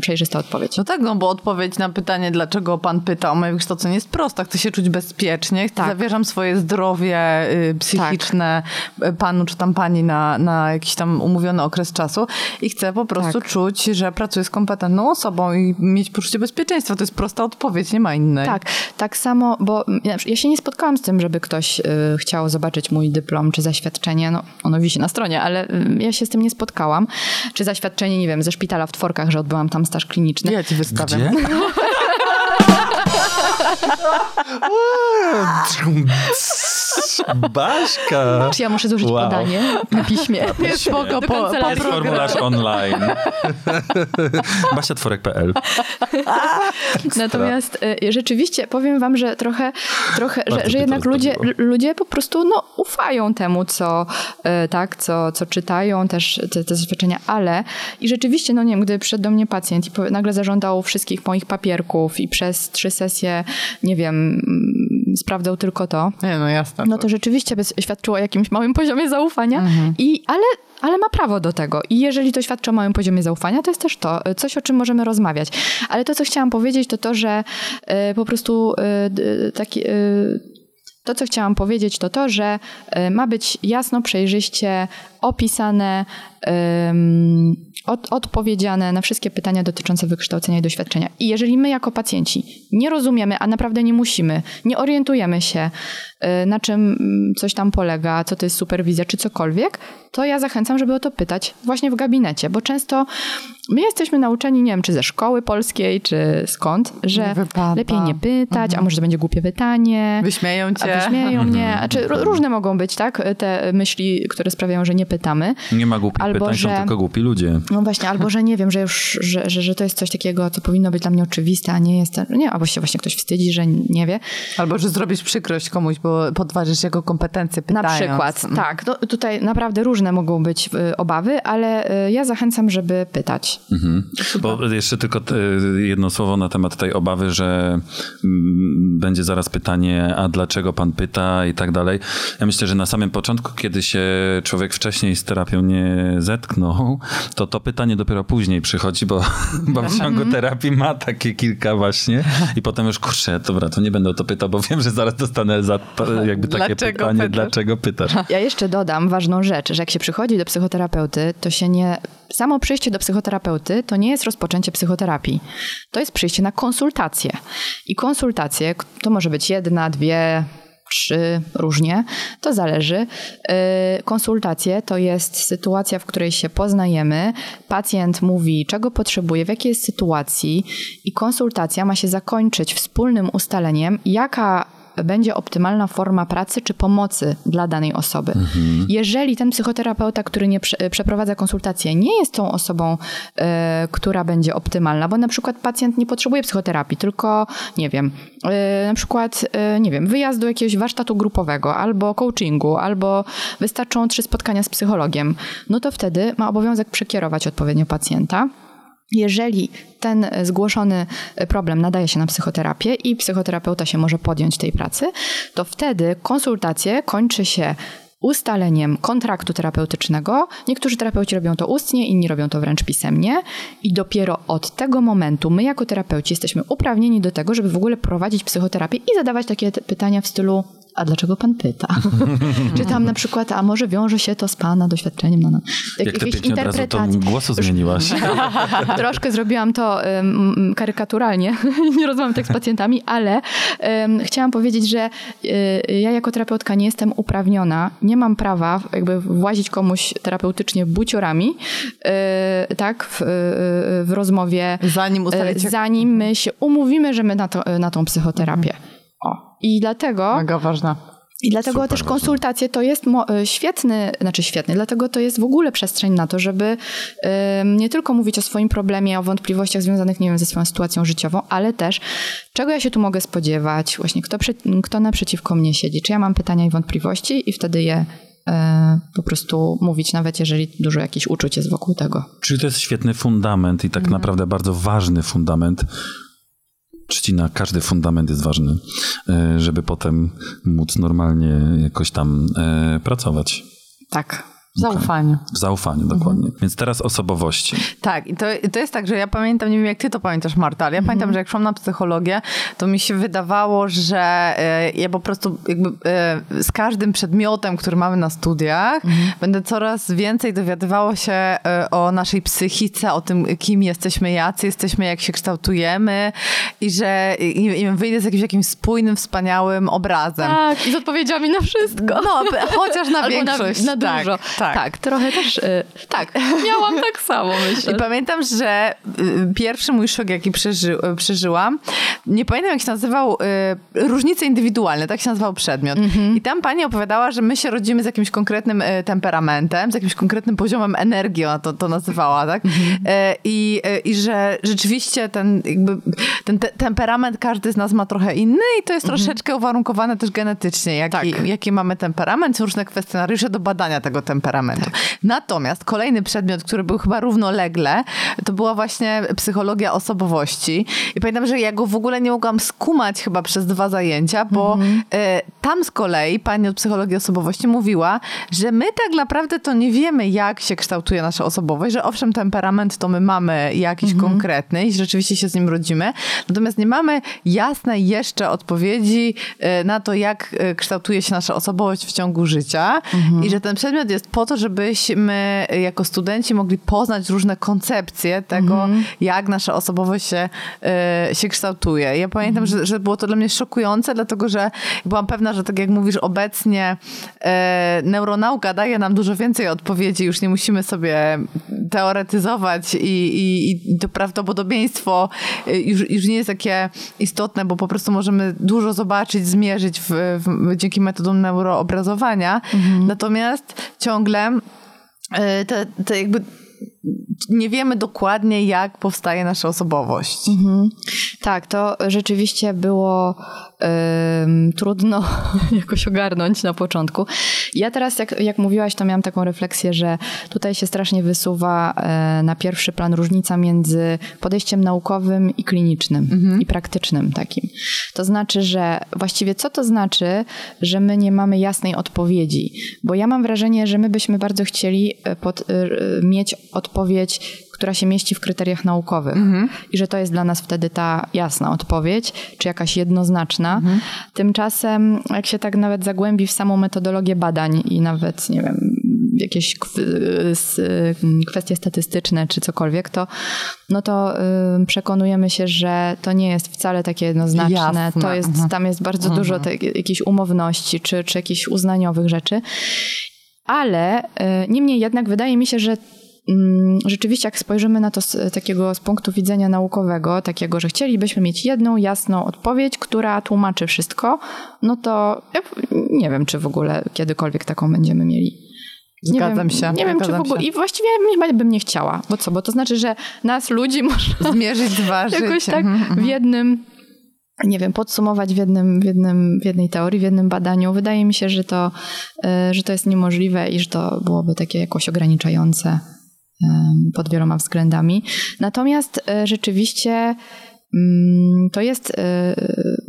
przejrzysta odpowiedź. No tak, no bo odpowiedź na pytanie, dlaczego pan pyta o moje wykształcenie jest prosta. Chcę się czuć bezpiecznie, Tak. zawierzam swoje zdrowie y, psychiczne y, panu czy tam pani na, na jakiś tam umówiony okres czasu i chcę po prostu Tak. czuć, że pracuję z kompetentną osobą i mieć poczucie bezpieczeństwa. To jest prosta odpowiedź, nie ma innej. Tak, tak samo, bo ja- ja się nie spotkałam z tym, żeby ktoś y, chciał zobaczyć mój dyplom czy zaświadczenie. No, ono wisi na stronie, ale y, ja się z tym nie spotkałam. Czy zaświadczenie, nie wiem, ze szpitala w Tworkach, że odbyłam tam staż kliniczny. Ja ci wystawiam. Gdzie? <laughs> <laughs> Baśka! Czy ja muszę złożyć Wow. podanie na piśmie? <laughs> Jest spoko, po, po formularz online. <laughs> Basiatworek.pl <laughs> Natomiast y, rzeczywiście powiem wam, że trochę, trochę że, że jednak ludzie, ludzie po prostu no, ufają temu, co, y, tak, co, co czytają, też te, te doświadczenia, ale i rzeczywiście, no nie wiem, gdy przyszedł do mnie pacjent i nagle zażądał wszystkich moich papierków i przez trzy sesje, nie wiem, sprawdzał tylko to, Nie, no jasne. no to rzeczywiście by świadczyło o jakimś małym poziomie zaufania, i, ale, ale ma prawo do tego. I jeżeli to świadczy o małym poziomie zaufania, to jest też to, y, coś o czym możemy rozmawiać. Ale to, co chciałam powiedzieć, to to, że y, po prostu y, taki... y, to, co chciałam powiedzieć, to to, że ma być jasno, przejrzyście opisane, od, odpowiedziane na wszystkie pytania dotyczące wykształcenia i doświadczenia. I jeżeli my jako pacjenci nie rozumiemy, a naprawdę nie musimy, nie orientujemy się, na czym mm, coś tam polega, co to jest superwizja, czy cokolwiek, to ja zachęcam, żeby o to pytać właśnie w gabinecie, bo często my jesteśmy nauczeni, nie wiem, czy ze szkoły polskiej, czy skąd, że Nie lepiej nie pytać, a może to będzie głupie pytanie. Wyśmieją A cię. wyśmieją mnie. Znaczy, ró- różne mogą być, tak? Te myśli, które sprawiają, że nie pytamy. Nie ma głupich Albo, pytań, są że- tylko głupi ludzie. No właśnie, albo że nie wiem, że już, że, że, że to jest coś takiego, co powinno być dla mnie oczywiste, a nie jest. Nie, albo się właśnie ktoś wstydzi, że nie wie. Albo, że zrobisz przykrość komuś, bo podważysz jego kompetencje Na pytając. przykład, tak. No, tutaj naprawdę różne mogą być y, obawy, ale y, ja zachęcam, żeby pytać. Mhm. Bo jeszcze tylko e, jedno słowo na temat tej obawy, że mm, będzie zaraz pytanie, a dlaczego pan pyta i tak dalej. Ja myślę, że na samym początku, kiedy się człowiek wcześniej z terapią nie zetknął, to to pytanie dopiero później przychodzi, bo, <laughs> bo w ciągu terapii ma takie kilka właśnie i potem już, kurczę, dobra, to nie będę o to pytał, bo wiem, że zaraz dostanę za, <laughs> jakby takie Dlaczego pytanie, pytasz? dlaczego pytasz? Ja jeszcze dodam ważną rzecz, że jak się przychodzi do psychoterapeuty, to się nie. Samo przyjście do psychoterapeuty to nie jest rozpoczęcie psychoterapii. To jest przyjście na konsultację. I konsultacje to może być jedna, dwie, trzy, różnie, to zależy. Yy, Konsultacje to jest sytuacja, w której się poznajemy, pacjent mówi, czego potrzebuje, w jakiej jest sytuacji, i konsultacja ma się zakończyć wspólnym ustaleniem, jaka będzie optymalna forma pracy czy pomocy dla danej osoby. Jeżeli ten psychoterapeuta, który nie prze, przeprowadza konsultację, nie jest tą osobą, e, która będzie optymalna, bo na przykład pacjent nie potrzebuje psychoterapii, tylko nie wiem, e, na przykład e, nie wiem, wyjazdu jakiegoś warsztatu grupowego, albo coachingu, albo wystarczą trzy spotkania z psychologiem, no to wtedy ma obowiązek przekierować odpowiednio pacjenta. Jeżeli ten zgłoszony problem nadaje się na psychoterapię i psychoterapeuta się może podjąć tej pracy, to wtedy konsultacje kończy się ustaleniem kontraktu terapeutycznego. Niektórzy terapeuci robią to ustnie, inni robią to wręcz pisemnie i dopiero od tego momentu my jako terapeuci jesteśmy uprawnieni do tego, żeby w ogóle prowadzić psychoterapię i zadawać takie pytania w stylu a dlaczego pan pyta? <laughs> Czy tam na przykład, a może wiąże się to z pana doświadczeniem? No, no. Jak ty pięknie od razu to interpretacji. głosu zmieniłaś. <laughs> Troszkę zrobiłam to um, karykaturalnie, <laughs> nie rozmawiam tak z pacjentami, ale um, chciałam powiedzieć, że y, ja jako terapeutka nie jestem uprawniona, nie mam prawa jakby włazić komuś terapeutycznie buciorami, y, tak, w, y, w rozmowie, Zanim ustalicie... zanim my się umówimy, że my na, to, na tą psychoterapię. O. I dlatego Mega ważna. I dlatego Super też konsultacje to jest y, świetny, znaczy świetny, dlatego to jest w ogóle przestrzeń na to, żeby nie tylko mówić o swoim problemie, o wątpliwościach związanych, nie wiem, ze swoją sytuacją życiową, ale też czego ja się tu mogę spodziewać, właśnie kto, przy, kto naprzeciwko mnie siedzi, czy ja mam pytania i wątpliwości i wtedy je y, po prostu mówić, nawet jeżeli dużo jakichś uczuć jest wokół tego. Czyli to jest świetny fundament i tak Mhm. naprawdę bardzo ważny fundament. Trzcina, każdy fundament jest ważny, e, żeby potem móc normalnie jakoś tam e, pracować. Tak, zaufanie. W zaufaniu, dokładnie. Więc teraz osobowości. Tak, i to, to jest tak, że ja pamiętam, nie wiem jak ty to pamiętasz, Marta, ale ja pamiętam, że jak szłam na psychologię, to mi się wydawało, że e, ja po prostu jakby e, z każdym przedmiotem, który mamy na studiach, będę coraz więcej dowiadywało się e, o naszej psychice, o tym, kim jesteśmy, jacy jesteśmy, jak się kształtujemy i że i, i wyjdę z jakimś, jakimś spójnym, wspaniałym obrazem. Tak, i z odpowiedziami na wszystko. No, chociaż na większość. Na, na tak, dużo. Tak. tak, trochę też. Y, tak, <laughs> miałam tak samo, myślę. I pamiętam, że y, pierwszy mój szok, jaki przeży, y, przeżyłam, nie pamiętam jak się nazywał, różnice indywidualne, tak się nazywał przedmiot. I tam pani opowiadała, że my się rodzimy z jakimś konkretnym temperamentem, z jakimś konkretnym poziomem energii, ona to, to nazywała, tak? Y, I, I że rzeczywiście ten, jakby, ten te, temperament każdy z nas ma trochę inny i to jest troszeczkę uwarunkowane też genetycznie, jaki, Tak. jaki mamy temperament. Są różne kwestionariusze do badania tego temperamentu. Natomiast kolejny przedmiot, który był chyba równolegle, to była właśnie psychologia osobowości. I pamiętam, że ja go w ogóle nie mogłam skumać chyba przez dwa zajęcia, bo e, tam z kolei pani od psychologii osobowości mówiła, że my tak naprawdę to nie wiemy, jak się kształtuje nasza osobowość, że owszem, temperament to my mamy jakiś konkretny i rzeczywiście się z nim rodzimy, natomiast nie mamy jasnej jeszcze odpowiedzi e, na to, jak e, kształtuje się nasza osobowość w ciągu życia i że ten przedmiot jest po to, żebyśmy jako studenci mogli poznać różne koncepcje tego, jak nasza osobowość się, e, się kształtuje. Ja pamiętam, że, że było to dla mnie szokujące, dlatego że byłam pewna, że tak jak mówisz, obecnie e, neuronauka daje nam dużo więcej odpowiedzi, już nie musimy sobie teoretyzować i, i, i to prawdopodobieństwo e, już, już nie jest takie istotne, bo po prostu możemy dużo zobaczyć, zmierzyć w, w, dzięki metodom neuroobrazowania. Natomiast ciągle e, te, te jakby nie wiemy dokładnie, jak powstaje nasza osobowość. Mhm. Tak, to rzeczywiście było ym, trudno <laughs> jakoś ogarnąć na początku. Ja teraz, jak, jak mówiłaś, to miałam taką refleksję, że tutaj się strasznie wysuwa e, na pierwszy plan różnica między podejściem naukowym i klinicznym, i praktycznym takim. To znaczy, że właściwie co to znaczy, że my nie mamy jasnej odpowiedzi? Bo ja mam wrażenie, że my byśmy bardzo chcieli e, pod, e, mieć odpowiedź, która się mieści w kryteriach naukowych. I że to jest dla nas wtedy ta jasna odpowiedź, czy jakaś jednoznaczna. Tymczasem, jak się tak nawet zagłębi w samą metodologię badań i nawet, nie wiem, jakieś s- kwestie statystyczne czy cokolwiek, to, no to przekonujemy się, że to nie jest wcale takie jednoznaczne. Jasne. To jest, Mhm. Tam jest bardzo dużo te, jakichś umowności czy, czy jakichś uznaniowych rzeczy. Ale y, niemniej jednak wydaje mi się, że mm, rzeczywiście jak spojrzymy na to z takiego z punktu widzenia naukowego, takiego, że chcielibyśmy mieć jedną jasną odpowiedź, która tłumaczy wszystko, no to ja nie wiem, czy w ogóle kiedykolwiek taką będziemy mieli. Nie Zgadzam wiem, się. Nie wiem, czy w ogóle. się. I właściwie bym nie chciała. Bo co? Bo to znaczy, że nas ludzi można <laughs> Zmierzyć, zważyć. <laughs> jakoś tak Mhm, w jednym, nie wiem, podsumować w, jednym, w, jednym, w jednej teorii, w jednym badaniu. Wydaje mi się, że to, y, że to jest niemożliwe i że to byłoby takie jakoś ograniczające pod wieloma względami. Natomiast y, rzeczywiście mm, to jest y,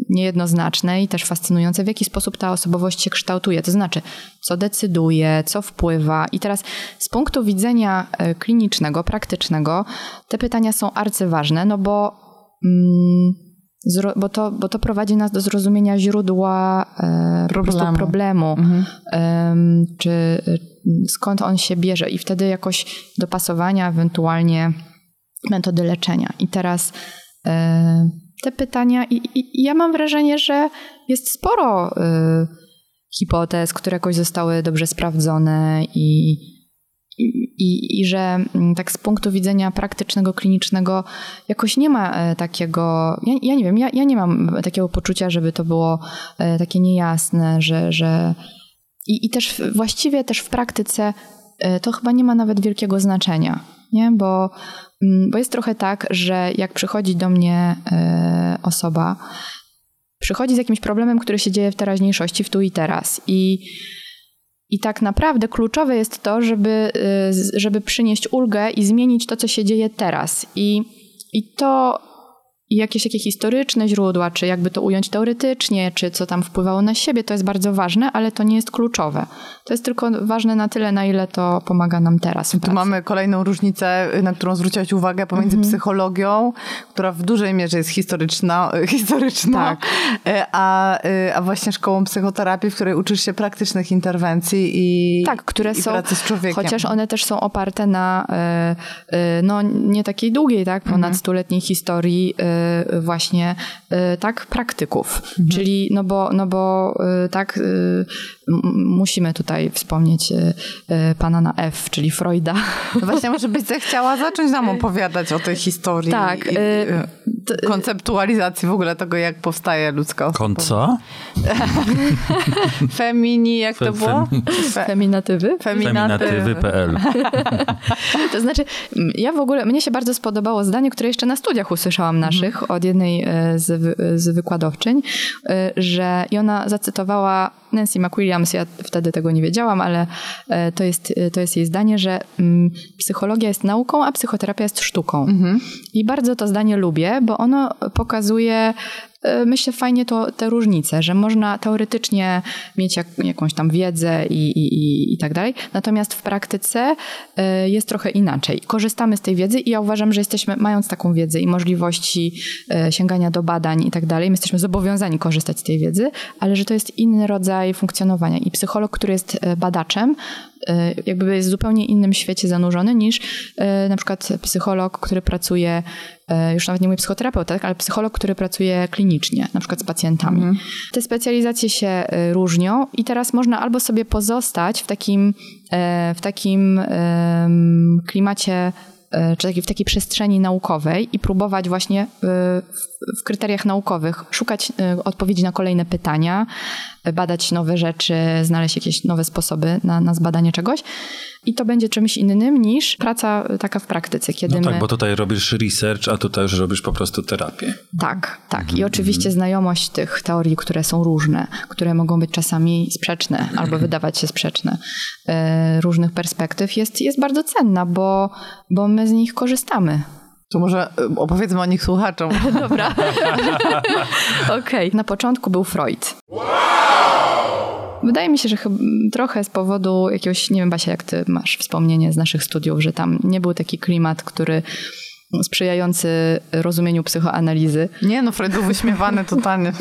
niejednoznaczne i też fascynujące, w jaki sposób ta osobowość się kształtuje. To znaczy, co decyduje, co wpływa. I teraz z punktu widzenia y, klinicznego, praktycznego, te pytania są arcyważne, no bo, mm, zro, bo, to, bo to prowadzi nas do zrozumienia źródła e, Problemu. problemu, Mhm. em, czy y, skąd on się bierze i wtedy jakoś dopasowania, ewentualnie metody leczenia. I teraz e, te pytania, i, i, ja mam wrażenie, że jest sporo y, hipotez, które jakoś zostały dobrze sprawdzone i, i, i że mm, tak z punktu widzenia praktycznego, klinicznego jakoś nie ma e, takiego, ja, ja nie wiem, ja, ja nie mam takiego poczucia, żeby to było e, takie niejasne, że, że i, i też właściwie też w praktyce e, to chyba nie ma nawet wielkiego znaczenia, nie? Bo, mm, bo jest trochę tak, że jak przychodzi do mnie osoba, przychodzi z jakimś problemem, który się dzieje w teraźniejszości, w tu i teraz i i tak naprawdę kluczowe jest to, żeby, y, żeby przynieść ulgę i zmienić to, co się dzieje teraz. I, i to i jakieś takie historyczne źródła, czy jakby to ująć teoretycznie, czy co tam wpływało na siebie, to jest bardzo ważne, ale to nie jest kluczowe. To jest tylko ważne na tyle, na ile to pomaga nam teraz. Tu mamy kolejną różnicę, na którą zwróciłaś uwagę pomiędzy mm -hmm. psychologią, która w dużej mierze jest historyczna, <laughs> historyczna tak. E, a, a właśnie szkołą psychoterapii, w której uczysz się praktycznych interwencji i, tak, które i są, pracy z człowiekiem. Chociaż one też są oparte na no, nie takiej długiej, tak, ponad mm -hmm. stuletniej historii Y, właśnie y, tak praktyków. Mhm. Czyli no bo, no bo y, tak musimy tutaj wspomnieć pana na F, czyli Freuda. No właśnie może byś zechciała zacząć nam opowiadać o tej historii. Tak. I, konceptualizacji w ogóle tego, jak powstaje ludzka Kon co? <laughs> Femini, jak to było? Feminatywy? Feminatywy.pl <laughs> To znaczy, ja w ogóle, mnie się bardzo spodobało zdanie, które jeszcze na studiach usłyszałam naszych, od jednej e, z, z wykładowczyń, e, że i ona zacytowała Nancy McWilliams, ja wtedy tego nie wiedziałam, ale e, to jest, to jest jej zdanie, że mm, psychologia jest nauką, a psychoterapia jest sztuką. Mhm. I bardzo to zdanie lubię, bo ono pokazuje E, myślę fajnie to te różnice, że można teoretycznie mieć jak, jakąś tam wiedzę i, i, i tak dalej, natomiast w praktyce e, jest trochę inaczej. Korzystamy z tej wiedzy i ja uważam, że jesteśmy, mając taką wiedzę i możliwości e, sięgania do badań i tak dalej, my jesteśmy zobowiązani korzystać z tej wiedzy, ale że to jest inny rodzaj funkcjonowania i psycholog, który jest badaczem, jakby jest w zupełnie innym świecie zanurzony niż na przykład psycholog, który pracuje E, już nawet nie mój psychoterapeuta, tak, ale psycholog, który pracuje klinicznie, na przykład z pacjentami. Mhm. Te specjalizacje się e, różnią i teraz można albo sobie pozostać w takim, e, w takim klimacie czy w takiej przestrzeni naukowej i próbować właśnie w kryteriach naukowych szukać odpowiedzi na kolejne pytania, badać nowe rzeczy, znaleźć jakieś nowe sposoby na, na zbadanie czegoś. I to będzie czymś innym niż praca taka w praktyce, kiedy no tak, my... bo tutaj robisz research, a tutaj już robisz po prostu terapię. Tak, tak. I mhm, oczywiście mhm. znajomość tych teorii, które są różne, które mogą być czasami sprzeczne albo wydawać się sprzeczne, e, różnych perspektyw, jest, jest bardzo cenna, bo, bo my z nich korzystamy. To może e, opowiedzmy o nich słuchaczom. <laughs> Dobra. <laughs> Okej. Okay. Na początku był Freud. Wow! Wydaje mi się, że chyba trochę z powodu jakiegoś, nie wiem Basia, jak ty masz wspomnienie z naszych studiów, że tam nie był taki klimat, który sprzyjający rozumieniu psychoanalizy. Nie, no Freud był wyśmiewany totalnie. <laughs>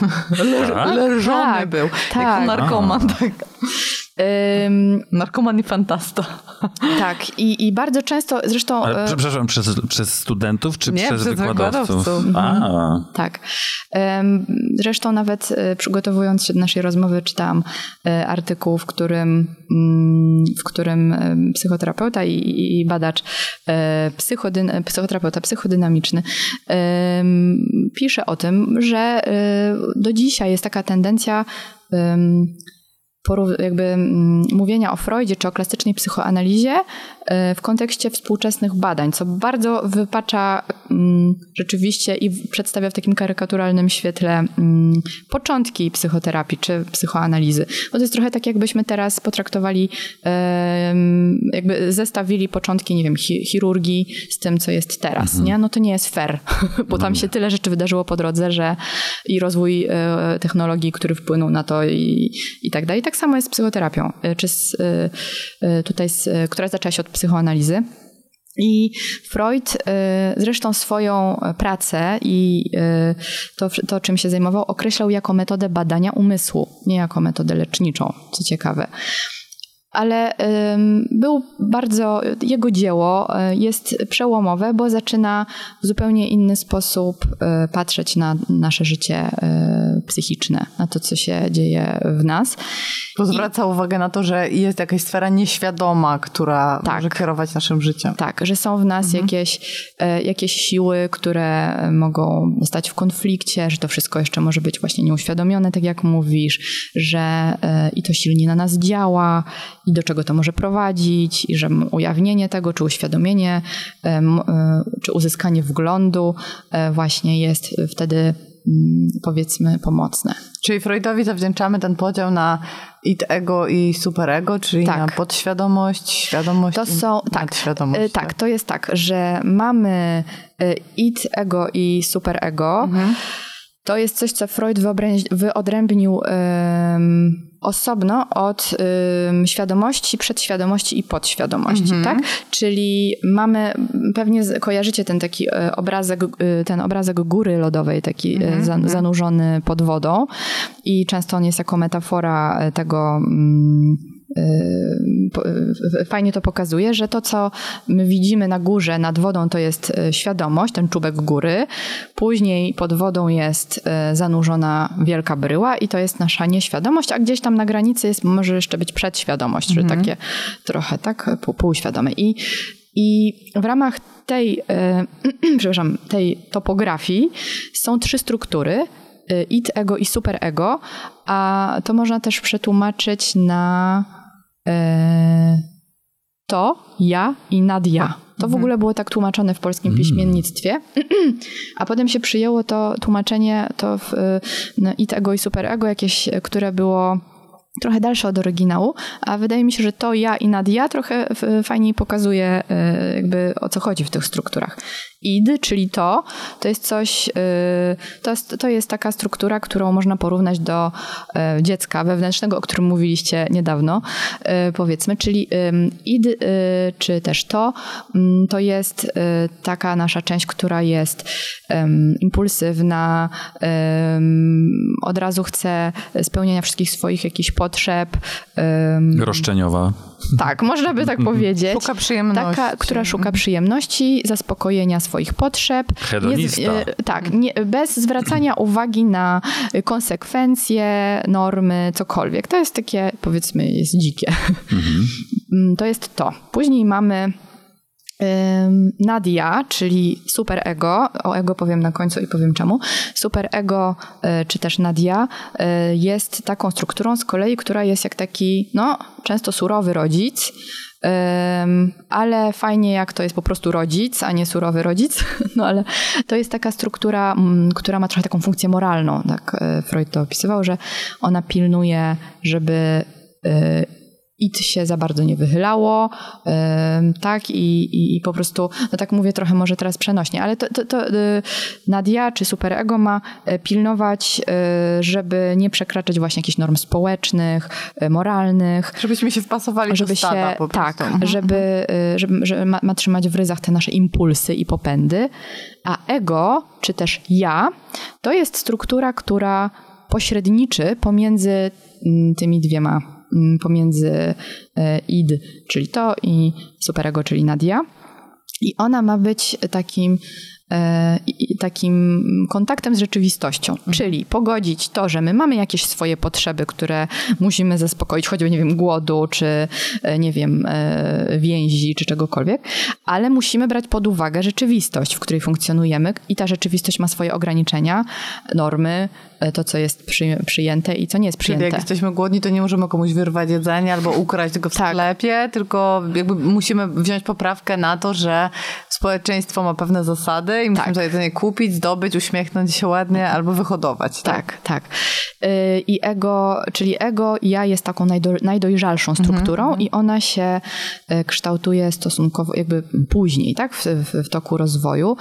Tak? Leżony tak, był. Tak. Jak narkoman. Tak. Um, Narkoman i fantasta. <laughs> Tak, i, i bardzo często, zresztą... Ale, e, przepraszam, przez, przez studentów czy nie, przez, przez wykładowców? wykładowców. A. Mhm. Tak. Um, zresztą nawet e, przygotowując się do naszej rozmowy czytałam e, artykuł, w którym, mm, w którym psychoterapeuta i, i badacz psychodyn, psychoterapeuta psychodynamiczny pisze o tym, że do dzisiaj jest taka tendencja jakby mm, mówienia o Freudzie czy o klasycznej psychoanalizie w kontekście współczesnych badań, co bardzo wypacza mm, rzeczywiście i przedstawia w takim karykaturalnym świetle mm, początki psychoterapii czy psychoanalizy. Bo to jest trochę tak, jakbyśmy teraz potraktowali, jakby zestawili początki, nie wiem, chirurgii z tym, co jest teraz, mhm. nie? No to nie jest fair, <laughs> bo tam się tyle rzeczy wydarzyło po drodze, że i rozwój e, technologii, który wpłynął na to i, i tak dalej tak samo jest z psychoterapią, czy z, tutaj, z, która zaczęła się od psychoanalizy. I Freud zresztą swoją pracę i to, to, czym się zajmował, określał jako metodę badania umysłu, nie jako metodę leczniczą, co ciekawe. Ale był bardzo, jego dzieło y, jest przełomowe, bo zaczyna w zupełnie inny sposób y, patrzeć na nasze życie y, psychiczne, na to, co się dzieje w nas. Bo zwraca uwagę na to, że jest jakaś sfera nieświadoma, która Tak. może kierować naszym życiem. Tak, że są w nas jakieś, e, jakieś siły, które mogą stać w konflikcie, że to wszystko jeszcze może być właśnie nieuświadomione, tak jak mówisz, że e, i to silnie na nas działa, i do czego to może prowadzić, i że ujawnienie tego, czy uświadomienie, czy uzyskanie wglądu e, właśnie jest wtedy mm, powiedzmy pomocne. Czyli Freudowi zawdzięczamy ten podział na id ego i superego, czyli Tak. na podświadomość, świadomość To i są, tak, nadświadomość. e, tak, to jest tak, że mamy e, id, ego i superego. To jest coś, co Freud wyodrębnił em, osobno od em, świadomości, przedświadomości i podświadomości, tak? Czyli mamy, pewnie kojarzycie ten taki e, obrazek, e, ten obrazek góry lodowej, taki e, za, zanurzony pod wodą i często on jest jako metafora tego mm, y, y, fajnie to pokazuje, że to, co my widzimy na górze, nad wodą, to jest y, świadomość, ten czubek góry. Później pod wodą jest y, zanurzona wielka bryła i to jest nasza nieświadomość, a gdzieś tam na granicy jest, może jeszcze być przedświadomość, czyli takie trochę tak pół, półświadome. I, I w ramach tej, <clears throat> przepraszam, tej topografii są trzy struktury, id, ego i superego, a to można też przetłumaczyć na e, to, ja i nadia. To w ogóle było tak tłumaczone w polskim piśmiennictwie, <clears throat> a potem się przyjęło to tłumaczenie to w, y, no, id, ego i superego, jakieś, które było trochę dalsze od oryginału, a wydaje mi się, że to ja i nadia trochę fajniej pokazuje y, jakby o co chodzi w tych strukturach. Id, czyli to, to jest coś, y, to jest, to jest taka struktura, którą można porównać do y, dziecka wewnętrznego, o którym mówiliście niedawno, powiedzmy, czyli id, czy też to, to jest taka nasza część, która jest impulsywna, od razu chce spełnienia wszystkich swoich jakichś potrzeb. ym, Roszczeniowa. tak, można by tak <laughs> powiedzieć. Szuka przyjemności. Taka, która szuka przyjemności, zaspokojenia swoich potrzeb. Hedonista. Nie, e, tak, nie, bez zwracania <clears throat> uwagi na konsekwencje, normy, cokolwiek. To jest takie, powiedzmy, jest dzikie. Mm, To jest to. Później mamy Nadia, czyli superego, o ego powiem na końcu i powiem czemu. Superego, y, czy też Nadia, y, jest taką strukturą z kolei, która jest jak taki, no, często surowy rodzic, ale fajnie jak to jest po prostu rodzic, a nie surowy rodzic. <laughs> No ale to jest taka struktura, która ma trochę taką funkcję moralną, tak y, Freud to opisywał, że ona pilnuje, żeby it się za bardzo nie wychylało, tak, i, i, i po prostu, no tak mówię trochę może teraz przenośnie, ale to, to, to y, Nadia czy superego ma y, pilnować, y, żeby nie przekraczać właśnie jakichś norm społecznych, y, moralnych, Żebyśmy się wpasowali żeby do stada się, po tak, prostu. Mhm. żeby, żeby, żeby ma, ma trzymać w ryzach te nasze impulsy i popędy, a ego, czy też ja, to jest struktura, która pośredniczy pomiędzy mm, tymi dwiema, pomiędzy y, id, czyli to i superego, czyli Nadia. I ona ma być takim, e, takim kontaktem z rzeczywistością, czyli pogodzić to, że my mamy jakieś swoje potrzeby, które musimy zaspokoić, choćby, nie wiem, głodu, czy e, nie wiem, e, więzi, czy czegokolwiek, ale musimy brać pod uwagę rzeczywistość, w której funkcjonujemy i ta rzeczywistość ma swoje ograniczenia, normy, e, to, co jest przy, przyjęte i co nie jest Czyli przyjęte. jak jesteśmy głodni, to nie możemy komuś wyrwać jedzenia albo ukraść go w Tak. sklepie, tylko jakby musimy wziąć poprawkę na to, że społeczeństwo ma pewne zasady i musimy Tak. to jedzenie kupić, zdobyć, uśmiechnąć się ładnie albo wyhodować. Tak, tak. Y, I ego, czyli ego, ja jest taką najdo, najdojrzalszą strukturą i ona się y, kształtuje stosunkowo jakby później, tak, w, w, w toku rozwoju.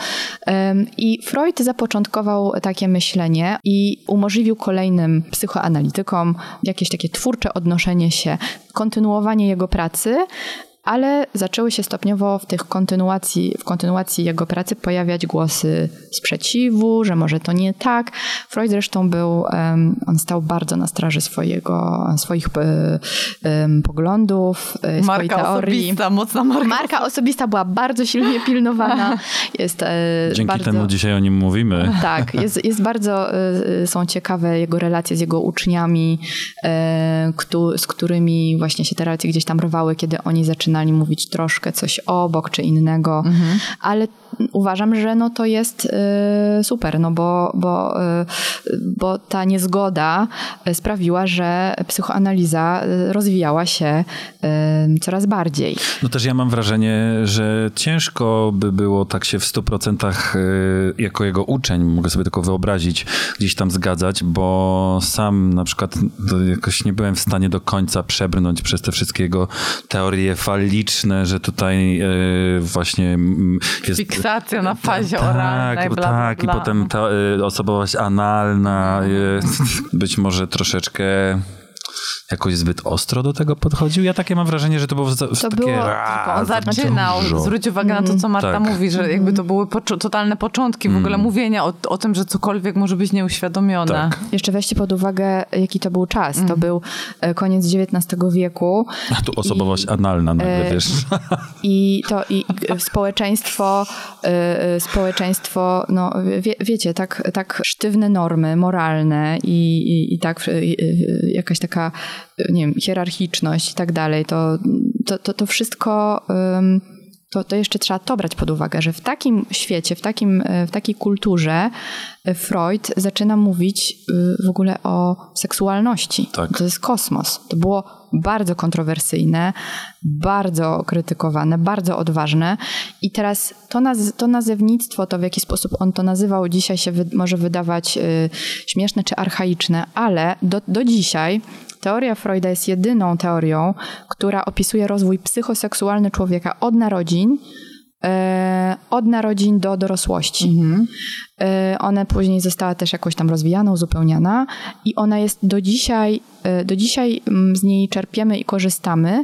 I Freud zapoczątkował takie myślenie i umożliwił kolejnym psychoanalitykom jakieś takie twórcze odnoszenie się, kontynuowanie jego pracy, ale zaczęły się stopniowo w tych kontynuacji, w kontynuacji jego pracy pojawiać głosy sprzeciwu, że może to nie tak. Freud zresztą był, on stał bardzo na straży swojego, swoich e, poglądów, e, swojej Marka teorii. osobista, mocna marka. Marka osobista była bardzo silnie <laughs> pilnowana. Jest e, Dzięki bardzo... temu dzisiaj o nim mówimy. Tak, jest, jest bardzo, są ciekawe jego relacje z jego uczniami, z którymi właśnie się te relacje gdzieś tam rwały, kiedy oni zaczynali mówić troszkę coś obok czy innego, ale uważam, że no to jest y, super, no bo, bo, y, bo ta niezgoda y, sprawiła, że psychoanaliza rozwijała się y, coraz bardziej. No też ja mam wrażenie, że ciężko by było tak się w 100% y, jako jego uczeń, mogę sobie tylko wyobrazić, gdzieś tam zgadzać, bo sam na przykład no, jakoś nie byłem w stanie do końca przebrnąć przez te wszystkie jego teorie faliczne, że tutaj y, właśnie mm, jest... Fiksacja na fazie tak, oralnej, bla, bla, tak, bla. i potem ta y, osobowość analna, y, być może troszeczkę jakoś zbyt ostro do tego podchodził. Ja takie mam wrażenie, że to było za, takie... było- ra, On za zaczynał, dużo. zwróć uwagę na to, co Marta Tak. mówi, że jakby to były poczu- totalne początki w ogóle mówienia o, o tym, że cokolwiek może być nieuświadomione. Tak. Jeszcze weźcie pod uwagę, jaki to był czas. To był e, koniec XIX wieku A tu osobowość analna nagle, e, wiesz. i to i i społeczeństwo, e, społeczeństwo, no wie, wiecie, tak, tak sztywne normy moralne i, i, i tak jakaś taka, e, nie wiem, hierarchiczność i tak dalej, to, to, to, to wszystko... to, to jeszcze trzeba to brać pod uwagę, że w takim świecie, w, takim, e, w takiej kulturze e, Freud zaczyna mówić w ogóle o seksualności. Tak. To jest kosmos. To było bardzo kontrowersyjne, bardzo krytykowane, bardzo odważne. I teraz to, naz- to nazewnictwo, to w jaki sposób on to nazywał, dzisiaj się wy- może wydawać y, śmieszne czy archaiczne, ale do, do dzisiaj teoria Freuda jest jedyną teorią, która opisuje rozwój psychoseksualny człowieka od narodzin e, od narodzin do dorosłości. E, Ona później została też jakoś tam rozwijana, uzupełniana i ona jest do dzisiaj, e, do dzisiaj mm, z niej czerpiemy i korzystamy.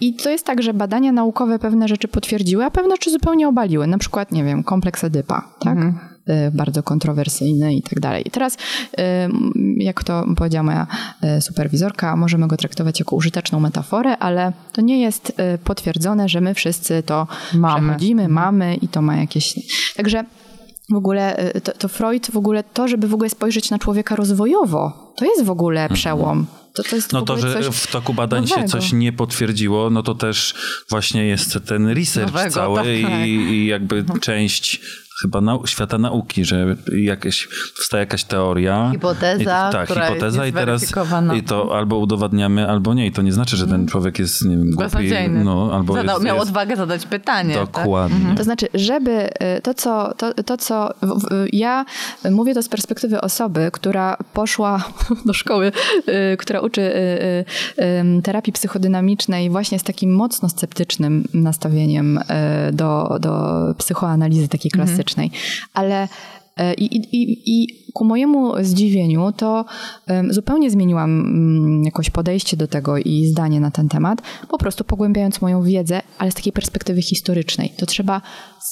I to jest tak, że badania naukowe pewne rzeczy potwierdziły, a pewne rzeczy zupełnie obaliły. Na przykład, nie wiem, kompleks Edypa, tak? E, Bardzo kontrowersyjny i tak dalej. I teraz, m, jak to powiedziała moja e, superwizorka, możemy go traktować jako użyteczną metaforę, ale to nie jest potwierdzone, że my wszyscy to Mamy. przechodzimy, mamy i to ma jakieś... Także w ogóle y, to, to Freud, w ogóle to, żeby w ogóle spojrzeć na człowieka rozwojowo, to jest w ogóle przełom. To, to jest No to, że w toku badań się nowego. coś nie potwierdziło, no to też właśnie jest ten research Nowego, cały tak. i, i jakby część chyba nau- świata nauki, że jakieś, powstaje jakaś teoria. Hipoteza, i, tak, która hipoteza jest i teraz zweryfikowana. i to albo udowadniamy, albo nie. I to nie znaczy, że ten człowiek jest nie wiem, głupi. No, albo Zadał, jest, miał jest, odwagę zadać pytanie. Tak? Dokładnie. To znaczy, żeby y, to, co, to, to, co w- w- ja mówię to z perspektywy osoby, która poszła <laughs> do szkoły, y, która uczy y, terapii psychodynamicznej właśnie z takim mocno sceptycznym nastawieniem do, do psychoanalizy takiej klasycznej. Ale y, i, i, i, i ku mojemu zdziwieniu to zupełnie zmieniłam mm, jakoś podejście do tego i zdanie na ten temat, po prostu pogłębiając moją wiedzę, ale z takiej perspektywy historycznej. To trzeba,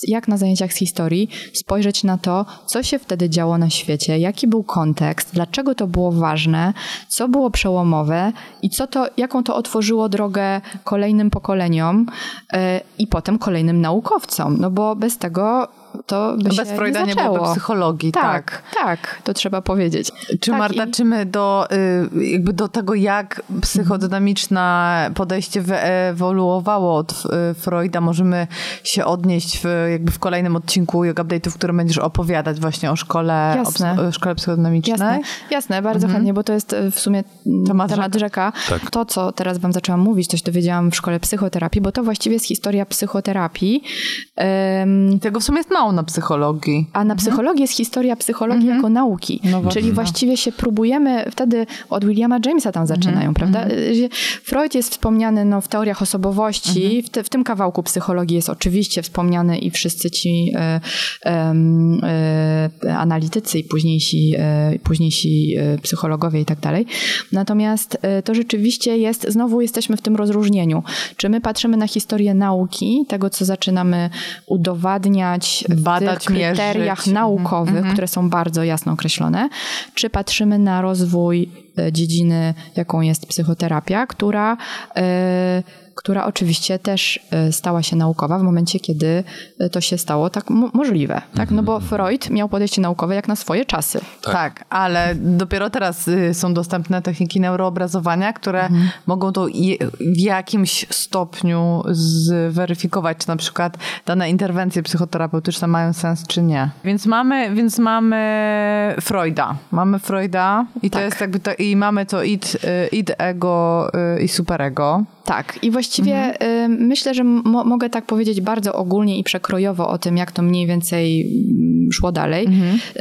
jak na zajęciach z historii, spojrzeć na to, co się wtedy działo na świecie, jaki był kontekst, dlaczego to było ważne, co było przełomowe i co to, jaką to otworzyło drogę kolejnym pokoleniom e, i potem kolejnym naukowcom. No bo bez tego to by Bez się Freuda nie byłoby psychologii, Tak, tak, to trzeba powiedzieć. Czy tak, Marta, i- czy my do, y, jakby do tego, jak psychodynamiczne podejście wyewoluowało od y, Freuda, możemy się odnieść w, jakby w kolejnym odcinku Yoga Update'u, w którym będziesz opowiadać właśnie o szkole, o, Jasne. psy- o szkole psychodynamicznej? Jasne, jasne, bardzo chętnie, bo to jest e, w sumie Temat temat, rzeka. Tak. To, co teraz wam zaczęłam mówić, coś dowiedziałam w szkole psychoterapii, bo to właściwie jest historia psychoterapii. Em, Tego w sumie jest mało mało na psychologii. A na psychologii jest historia psychologii jako nauki. No właśnie. Czyli właściwie się próbujemy, wtedy od Williama Jamesa tam zaczynają, prawda? Że Freud jest wspomniany no, w teoriach osobowości, w, te, w tym kawałku psychologii jest oczywiście wspomniany i wszyscy ci e, em, e, analitycy i późniejsi, e, późniejsi psychologowie i tak dalej. Natomiast to rzeczywiście jest, znowu jesteśmy w tym rozróżnieniu. Czy my patrzymy na historię nauki, tego co zaczynamy udowadniać Badać, w tych kryteriach mierzyć. naukowych, które są bardzo jasno określone, czy patrzymy na rozwój e, dziedziny, jaką jest psychoterapia, która, e, która oczywiście też e, stała się naukowa w momencie, kiedy e, to się stało tak mo- możliwe. Tak? No bo Freud miał podejście naukowe jak na swoje czasy. Tak. ale dopiero teraz y, są dostępne techniki neuroobrazowania, które mogą to w jakimś stopniu zweryfikować, czy na przykład dane interwencje psychoterapeutyczne mają sens, czy nie. Więc mamy, więc mamy Freuda. Mamy Freuda i to Tak. jest jakby to, i mamy to id, y, id ego y, i superego. Tak, i właściwie y, myślę, że mo- mogę tak powiedzieć bardzo ogólnie i przekrojowo o tym, jak to mniej więcej mm, szło dalej,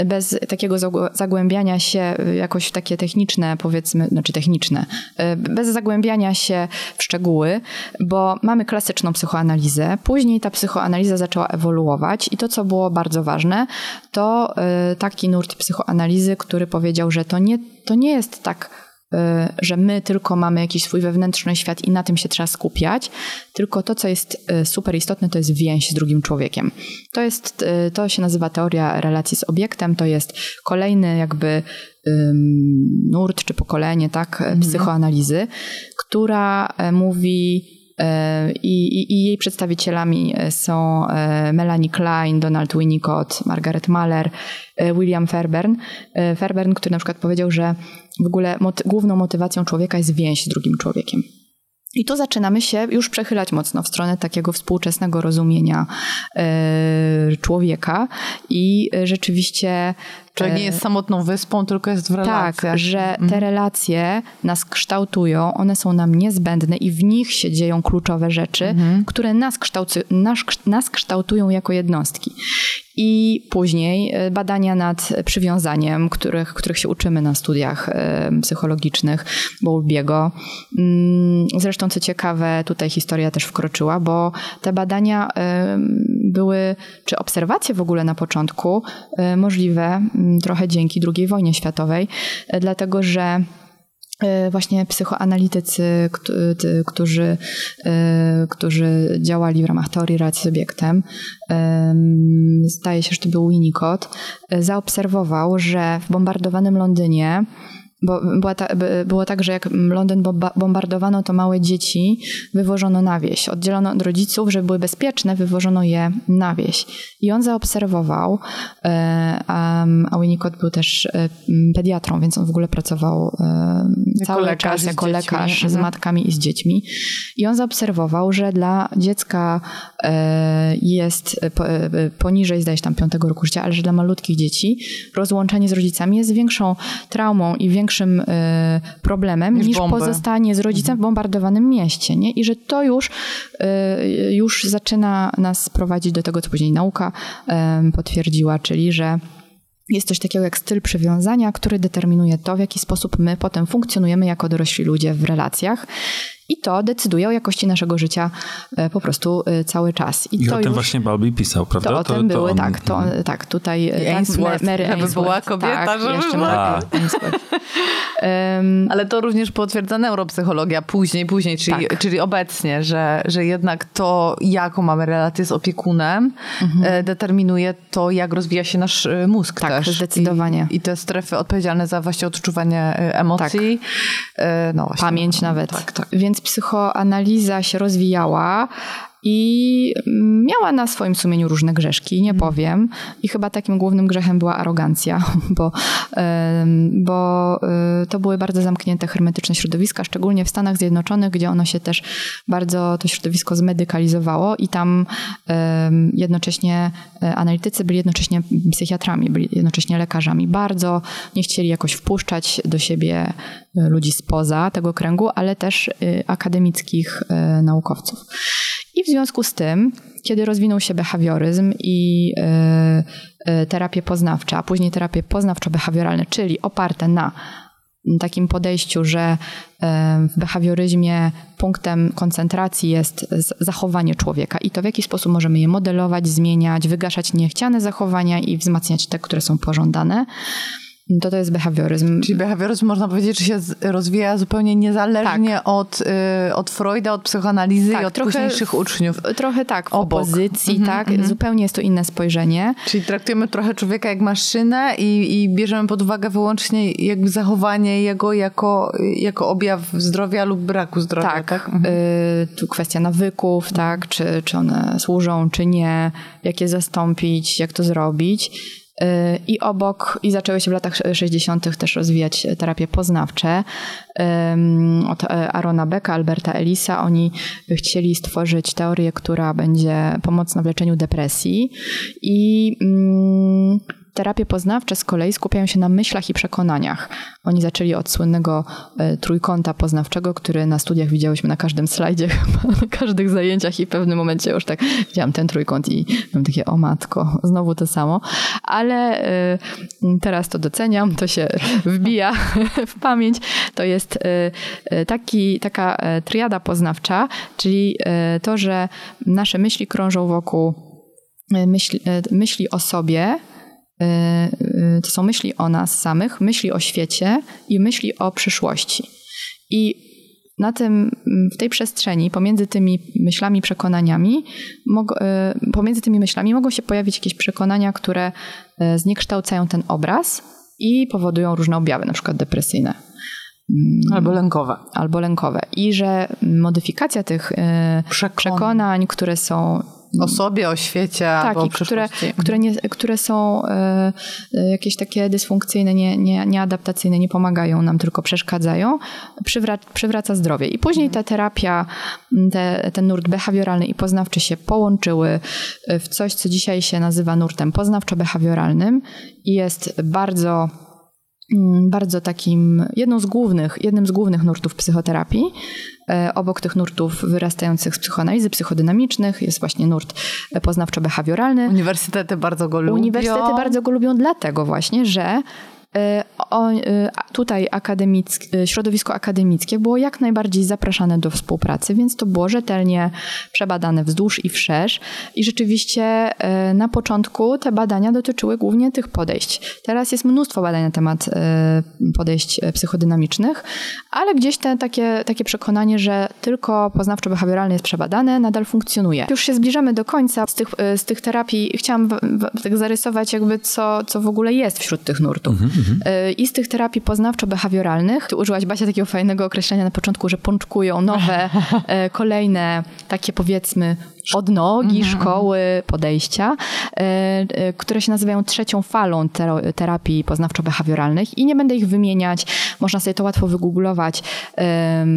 bez takiego zagł- zagłębiania się jakoś w takie techniczne, powiedzmy, znaczy techniczne, y, bez zagłębiania się w szczegóły, bo mamy klasyczną psychoanalizę, później ta psychoanaliza zaczęła ewoluować i to, co było bardzo ważne, to y, taki nurt psychoanalizy, który powiedział, że to nie, to nie jest tak że my tylko mamy jakiś swój wewnętrzny świat i na tym się trzeba skupiać, tylko to, co jest y, super istotne, to jest więź z drugim człowiekiem. To, jest, y, to się nazywa teoria relacji z obiektem, to jest kolejny jakby nurt czy pokolenie tak, Mhm. psychoanalizy, która e, mówi e, i, i, i jej przedstawicielami e, są e, Melanie Klein, Donald Winnicott, Margaret Mahler, e, William Fairbairn. E, Fairbairn, który na przykład powiedział, że w ogóle mot- główną motywacją człowieka jest więź z drugim człowiekiem. I tu zaczynamy się już przechylać mocno w stronę takiego współczesnego rozumienia e, człowieka i e, rzeczywiście Czyli nie jest samotną wyspą, tylko jest w relacjach. tak, że te relacje nas kształtują, one są nam niezbędne i w nich się dzieją kluczowe rzeczy, które nas, kształcy, nas, nas kształtują jako jednostki. I później e, badania nad przywiązaniem, których, których się uczymy na studiach e, psychologicznych Bowlbiego. Mm, Zresztą, co ciekawe, tutaj historia też wkroczyła, bo te badania były, czy obserwacje w ogóle na początku e, możliwe trochę dzięki II wojnie światowej, e, dlatego że e, właśnie psychoanalitycy, ty- którzy, e, którzy działali w ramach teorii relacji z obiektem, em, zdaje się, że to był Winnicott, e, zaobserwował, że w bombardowanym Londynie bo była ta, by- było tak, że jak Londyn bomba- bombardowano, to małe dzieci wywożono na wieś. Oddzielono od rodziców, żeby były bezpieczne, wywożono je na wieś. I on zaobserwował, e, a, Winnicott był też e, pediatrą, więc on w ogóle pracował e, cały lekarz czas z jako dziećmi. lekarz z Mhm. matkami i z dziećmi. I on zaobserwował, że dla dziecka jest po- poniżej, zdaje się tam piątego roku życia, ale że dla malutkich dzieci rozłączenie z rodzicami jest większą traumą i większym e, problemem Niż niż, pozostanie z rodzicem w bombardowanym mieście. Nie? I że to już, e, już zaczyna nas prowadzić do tego, co później nauka e, potwierdziła, czyli że jest coś takiego jak styl przywiązania, który determinuje to, w jaki sposób my potem funkcjonujemy jako dorośli ludzie w relacjach. I to decyduje o jakości naszego życia e, po prostu e, cały czas. I to o tym już, właśnie Balbi pisał, prawda? to o tym były, on- tak, to, tak, tutaj e, I tak, Ainsworth, Mary żeby Ainsworth, była kobieta, tak, żeby jeszcze była- Ainsworth. <laughs> Em, Ale to również potwierdza neuropsychologia później, później, czyli, Tak. czyli obecnie, że, że jednak to, jaką mamy relację z opiekunem, e, determinuje to, jak rozwija się nasz mózg Mhm. Tak, też. zdecydowanie. I, I te strefy odpowiedzialne za właśnie odczuwanie emocji. E, No właśnie. pamięć nawet. Tak, tak. Więc psychoanaliza się rozwijała i miała na swoim sumieniu różne grzeszki, nie powiem. I chyba takim głównym grzechem była arogancja, <laughs> bo, bo y, to były bardzo zamknięte, hermetyczne środowiska, szczególnie w Stanach Zjednoczonych, gdzie ono się też bardzo, to środowisko zmedykalizowało i tam jednocześnie e, analitycy byli jednocześnie psychiatrami, byli jednocześnie lekarzami. Bardzo nie chcieli jakoś wpuszczać do siebie ludzi spoza tego kręgu, ale też e, akademickich e, naukowców. I w związku z tym kiedy rozwinął się behawioryzm i e, terapie poznawcze, a później terapie poznawczo-behawioralne, czyli oparte na takim podejściu, że w behawioryzmie punktem koncentracji jest zachowanie człowieka i to w jaki sposób możemy je modelować, zmieniać, wygaszać niechciane zachowania i wzmacniać te, które są pożądane. To to jest behawioryzm. Czyli behawioryzm można powiedzieć, że się rozwija zupełnie niezależnie od, y, od Freuda, od psychoanalizy Tak, i od trochę późniejszych uczniów. Trochę tak, w Obok. opozycji, Mhm, tak. Zupełnie jest to inne spojrzenie. Czyli traktujemy trochę człowieka jak maszynę i, i bierzemy pod uwagę wyłącznie jakby zachowanie jego jako, jako objaw zdrowia lub braku zdrowia. Tak, Tak. Mhm. y, tu kwestia nawyków, tak, czy, czy one służą, czy nie, jak je zastąpić, jak to zrobić. Y, I obok, i zaczęły się w latach 60. też rozwijać terapie poznawcze. Od e, Arona Becka, Alberta Ellisa, oni chcieli stworzyć teorię, która będzie pomocna w leczeniu depresji. I mm, terapie poznawcze z kolei skupiają się na myślach i przekonaniach. Oni zaczęli od słynnego e, trójkąta poznawczego, który na studiach widziałyśmy na każdym slajdzie, <laughs> na każdych zajęciach i w pewnym momencie już tak widziałam ten trójkąt i mam takie, o matko, <laughs> znowu to samo. Ale e, teraz to doceniam, to się <laughs> wbija w pamięć. To jest e, taki, taka triada poznawcza, czyli to, że nasze myśli krążą wokół myśli, o sobie, to są myśli o nas samych, myśli o świecie i myśli o przyszłości. I na tym, w tej przestrzeni, pomiędzy tymi myślami, przekonaniami, y, pomiędzy tymi myślami mogą się pojawić jakieś przekonania, które y, zniekształcają ten obraz i powodują różne objawy, na przykład depresyjne Albo lękowe. albo lękowe. I że modyfikacja tych y, Przekonań. przekonań, które są O sobie, o świecie, o tak, i które, które, nie, które są e, jakieś takie dysfunkcyjne, nie, nie, nieadaptacyjne, nie pomagają nam, tylko przeszkadzają, przywra przywraca zdrowie. I później ta terapia, te, ten nurt behawioralny i poznawczy się połączyły e, w coś, co dzisiaj się nazywa nurtem poznawczo-behawioralnym i jest bardzo bardzo takim, jedną z głównych, jednym z głównych nurtów psychoterapii. E, Obok tych nurtów wyrastających z psychoanalizy psychodynamicznych jest właśnie nurt e, poznawczo-behawioralny. Uniwersytety bardzo go lubią. Uniwersytety bardzo go lubią dlatego właśnie, że o, e, tutaj e, środowisko akademickie było jak najbardziej zapraszane do współpracy, więc to było rzetelnie przebadane wzdłuż i wszerz. I rzeczywiście e, na początku te badania dotyczyły głównie tych podejść. Teraz jest mnóstwo badań na temat e, podejść e, psychodynamicznych, ale gdzieś te, takie, takie przekonanie, że tylko poznawczo-behawioralne jest przebadane, nadal funkcjonuje. Już się zbliżamy do końca z tych, e, z tych terapii. Chciałam tak zarysować jakby co, co w ogóle jest wśród tych nurtów. E, I z tych terapii poznawczo-behawioralnych, tu użyłaś Basia takiego fajnego określenia na początku, że pączkują nowe, <laughs> e, kolejne takie powiedzmy odnogi, szkoły, podejścia, e, e, które się nazywają trzecią falą terapii poznawczo-behawioralnych i nie będę ich wymieniać, można sobie to łatwo wygooglować,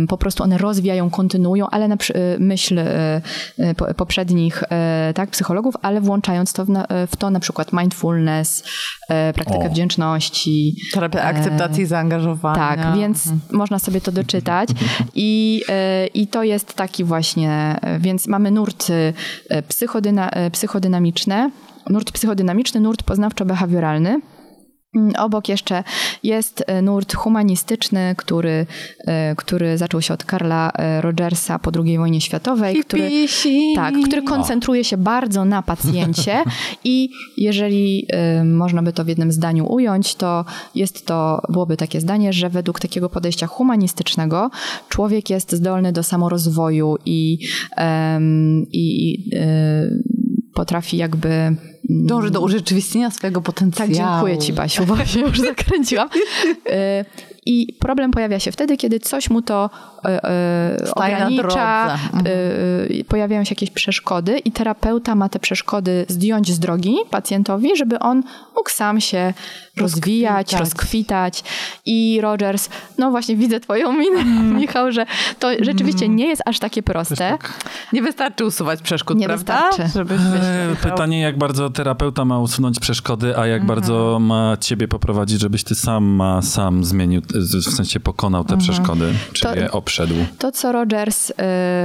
po prostu one rozwijają, kontynuują, ale na e, myśl po- poprzednich tak, psychologów, ale włączając to w, na, w to na przykład mindfulness, praktykę O. wdzięczności, Terapia akceptacji i zaangażowania. tak, więc Mhm. można sobie to doczytać. <laughs> I, I to jest taki właśnie, więc mamy nurt e, psychodyna, e, psychodynamiczne, nurt psychodynamiczny, nurt poznawczo-behawioralny. Mm, Obok jeszcze jest e, nurt humanistyczny, który, e, który zaczął się od Karla e, Rogersa po II wojnie światowej, który, tak, który koncentruje się bardzo na pacjencie <laughs> i jeżeli y, można by to w jednym zdaniu ująć, to jest to, byłoby takie zdanie, że według takiego podejścia humanistycznego człowiek jest zdolny do samorozwoju i, i y, potrafi jakby... Dąży do urzeczywistnienia swojego potencjału. tak, dziękuję Ci, Basiu, bo się już zakręciłam. <laughs> Y, I problem pojawia się wtedy, kiedy coś mu to y, y, Staje na ogranicza, y, y, pojawiają się jakieś przeszkody i terapeuta ma te przeszkody zdjąć z drogi pacjentowi, żeby on mógł sam się rozwijać, Rozkwitać. rozkwitać. I Rogers, no właśnie widzę twoją minę, Michał, że to rzeczywiście nie jest aż takie proste. Nie wystarczy usuwać przeszkód, Nie prawda? wystarczy. E, myślał. Pytanie, jak bardzo terapeuta ma usunąć przeszkody, a jak bardzo ma ciebie poprowadzić, żebyś ty sam ma sam zmienił, w sensie pokonał te przeszkody, czy To- je To, co Rogers y,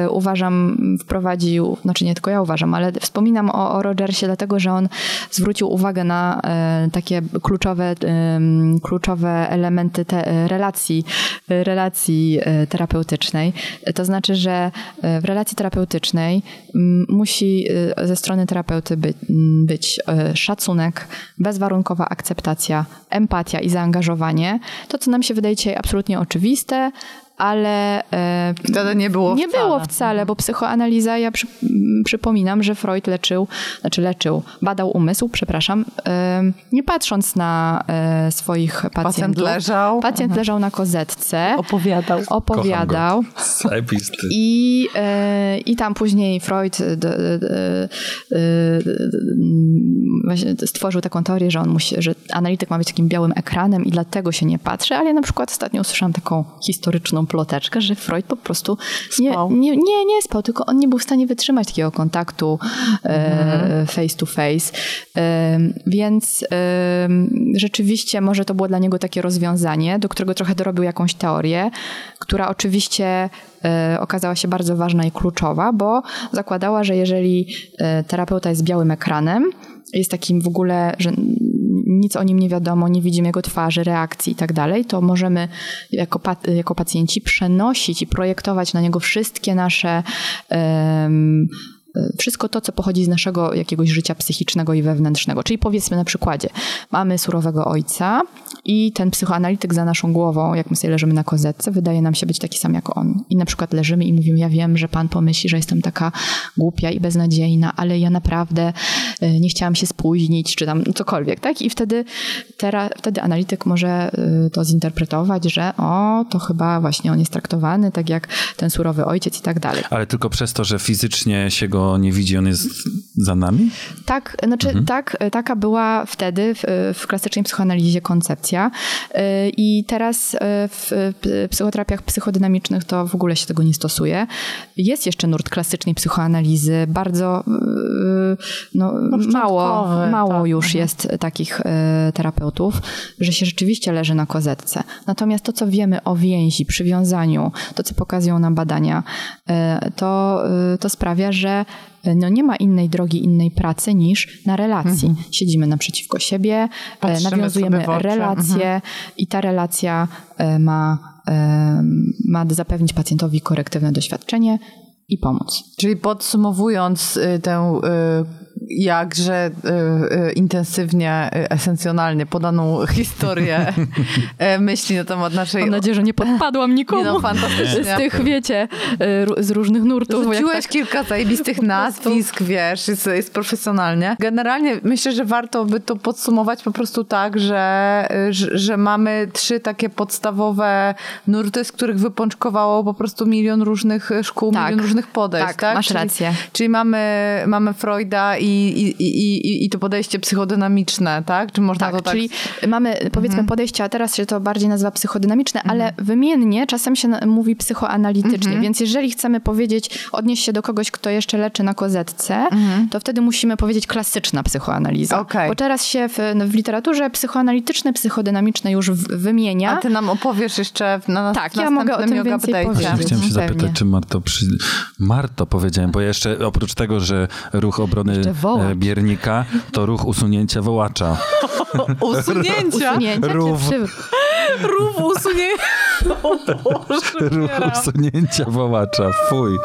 uważam wprowadził, znaczy nie tylko ja uważam, ale wspominam o, o Rogersie, dlatego że on zwrócił uwagę na y, takie kluczowe, y, kluczowe elementy te, relacji, relacji y, terapeutycznej. To znaczy, że y, w relacji terapeutycznej musi y, ze strony terapeuty by, być y, szacunek, bezwarunkowa akceptacja, empatia i zaangażowanie. To, co nam się wydaje dzisiaj absolutnie oczywiste, ale e, Wtedy nie było nie wcale. było wcale, bo psychoanaliza, ja przy, przypominam, że Freud leczył, znaczy leczył, badał umysł, przepraszam, e, nie patrząc na e, swoich pacjentów. Pacjent leżał. Pacjent leżał na kozetce, Opowiadał. opowiadał. I, I tam później Freud d, d, d, d, właśnie stworzył taką teorię, że on musi, że analityk ma być takim białym ekranem i dlatego się nie patrzy, ale ja na przykład ostatnio usłyszałam taką historyczną ploteczkę, że Freud po prostu nie, Spał. nie, nie, nie spał, tylko on nie był w stanie wytrzymać takiego kontaktu e, face to face. Więc rzeczywiście może to było dla niego takie rozwiązanie, do którego trochę dorobił jakąś teorię, która oczywiście e, okazała się bardzo ważna i kluczowa, bo zakładała, że jeżeli e, terapeuta jest białym ekranem, jest takim w ogóle, że nic o nim nie wiadomo, nie widzimy jego twarzy, reakcji i tak dalej, to możemy jako, jako pacjenci przenosić i projektować na niego wszystkie nasze em, wszystko to, co pochodzi z naszego jakiegoś życia psychicznego i wewnętrznego. Czyli powiedzmy na przykładzie, mamy surowego ojca i ten psychoanalityk za naszą głową, jak my sobie leżymy na kozetce, wydaje nam się być taki sam jak on. I na przykład leżymy i mówimy, ja wiem, że pan pomyśli, że jestem taka głupia i beznadziejna, ale ja naprawdę e, nie chciałam się spóźnić, czy tam cokolwiek, tak? I wtedy, teraz, wtedy analityk może e, to zinterpretować, że o, to chyba właśnie on jest traktowany tak jak ten surowy ojciec i tak dalej. Ale tylko przez to, że fizycznie się go nie widzi, on jest za nami? Tak, znaczy tak, taka była wtedy w, w klasycznej psychoanalizie koncepcja Yy, i teraz yy, w psychoterapiach psychodynamicznych to w ogóle się tego nie stosuje. Jest jeszcze nurt klasycznej psychoanalizy, bardzo yy, no, mało, początkowy, mało tak. już jest takich terapeutów, że się rzeczywiście leży na kozetce. Natomiast to, co wiemy o więzi, przywiązaniu, to, co pokazują nam badania, to, to sprawia, że no nie ma innej drogi, innej pracy niż na relacji. Siedzimy naprzeciwko siebie, e, Patrzymy nawiązujemy relacje i ta relacja e, ma, e, ma zapewnić pacjentowi korektywne doświadczenie i pomóc. Czyli podsumowując y, tę y, jakże y, y, intensywnie, y, esencjonalnie podaną historię y, <laughs> myśli na temat naszej... Mam nadzieję, że nie podpadłam nikomu Nie no, fantastycznie. z tych, wiecie, e, z różnych nurtów. Rzuciłeś tak- kilka zajebistych <laughs> nazwisk, wiesz, jest, jest profesjonalnie. Generalnie myślę, że warto by to podsumować po prostu tak, że, że, że mamy trzy takie podstawowe nurty, z których wypączkowało po prostu milion różnych szkół, Tak. milion różnych podejść. Tak, Tak, masz czyli, rację. Czyli mamy, mamy Freuda i, i, i, i, i to podejście psychodynamiczne, tak? Czy można Tak, to tak... czyli mamy powiedzmy podejście, a teraz się to bardziej nazywa psychodynamiczne, ale wymiennie czasem się mówi psychoanalitycznie, więc jeżeli chcemy powiedzieć, odnieść się do kogoś, kto jeszcze leczy na kozetce, to wtedy musimy powiedzieć klasyczna psychoanaliza. Okej. Bo teraz się w, w literaturze psychoanalityczne, psychodynamiczne już w, wymienia. A ty nam opowiesz jeszcze na nas, Tak, ja mogę o tym więcej update'cie. powiedzieć. Chciałem się Pewnie. zapytać, czy Marto przy... Marto powiedziałem, bo jeszcze oprócz tego, że ruch obrony Jeszcze wołacz. e, biernika, to ruch usunięcia wołacza. <laughs> Usunięcia. Usunięcia czy Rów. przy... Rów usunięcia. O Boże, Ruch umieram. usunięcia wołacza, fuj.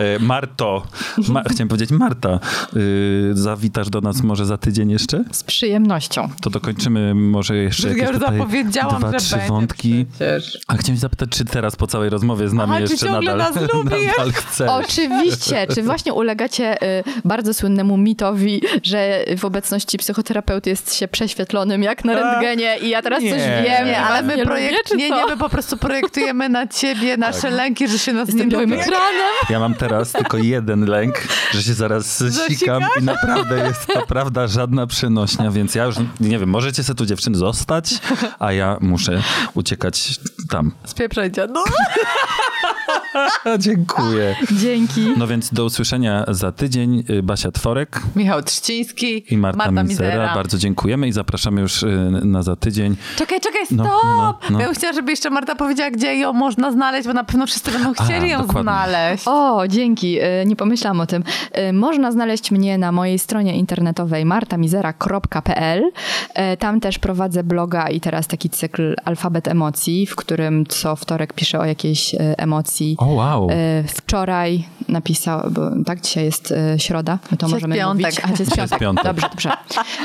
E, Marto, Ma, chciałem powiedzieć Marta, y, zawitasz do nas może za tydzień jeszcze? z przyjemnością. To dokończymy może jeszcze Ja jakieś już tutaj zapowiedziałam, dwa, że trzy wątki. przecież. A chciałem się zapytać, czy teraz po całej rozmowie z nami Aha, jeszcze ciągle nadal, nas nadal chcesz? Oczywiście. Czy właśnie ulegacie y, bardzo słynnemu mitowi, że w obecności psychoterapeuty jest się prześwietlonym jak na rentgenie i ja teraz Nie. coś wiem, Nie, i ale my nie projekt... lubię, czy nie, co? nie, my po prostu projektujemy na ciebie nasze lęki, że się nas Jestem nie białym lubi. ekranem. Ja mam teraz tylko jeden lęk, że się zaraz sikam i naprawdę jest to prawda żadna przenośnia, więc ja już nie wiem, możecie sobie tu dziewczyny zostać, a ja muszę uciekać tam. Spieprzajcie. No. <laughs> Dziękuję. Dzięki. No więc do usłyszenia za tydzień. Y, Basia Tworek Michał Trzciński i Marta, Marta Mizera. Mizera. Bardzo dziękujemy i zapraszamy już y, na za tydzień. Czekaj, czekaj, stop! No, no, no. Ja bym chciała, żeby jeszcze Marta powiedziała, gdzie ją można znaleźć, bo na pewno wszyscy będą chcieli ją dokładnie. znaleźć. O, dzięki. Y, Nie pomyślałam o tym. Można znaleźć mnie na mojej stronie internetowej martamizera.pl. Tam też prowadzę bloga i teraz taki cykl Alfabet Emocji, w którym co wtorek piszę o jakiejś emocji. O, wow. Y, Wczoraj napisał, bo tak, dzisiaj jest y, środa, my to Dzisiaj możemy piątek. mówić. A, dzisiaj jest piątek. piątek. Dobrze, dobrze.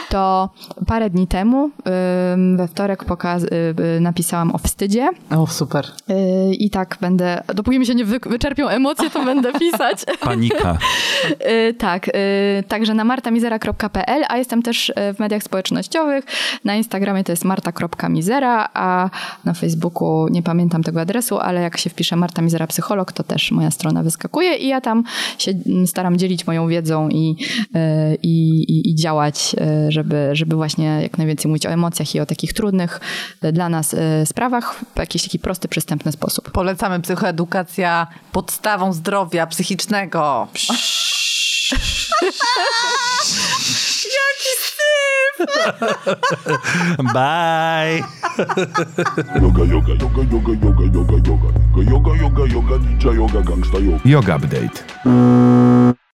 To parę dni temu, we wtorek pokaz- y, napisałam o wstydzie. O, super. I tak będę, dopóki mi się nie wy, wyczerpią emocje, to będę <laughs> pisać. Panika. Tak, także na martamizera.pl, a jestem też w mediach społecznościowych. Na Instagramie to jest marta.mizera, a na Facebooku nie pamiętam tego adresu, ale jak się wpisze Marta Mizera Psycholog, to też moja strona wyskakuje i ja tam się mm, staram dzielić moją wiedzą i, yy, i, i, i działać, yy, żeby, żeby właśnie jak najwięcej mówić o emocjach i o takich trudnych yy, dla nas sprawach w jakiś taki prosty, przystępny sposób. Polecamy psychoedukacja podstawą zdrowia psychicznego. <laughs> Bye. Yoga, yoga, yoga, yoga, yoga, yoga, yoga, yoga, yoga, yoga, yoga, ninja yoga, gangsta yoga. Yoga Update.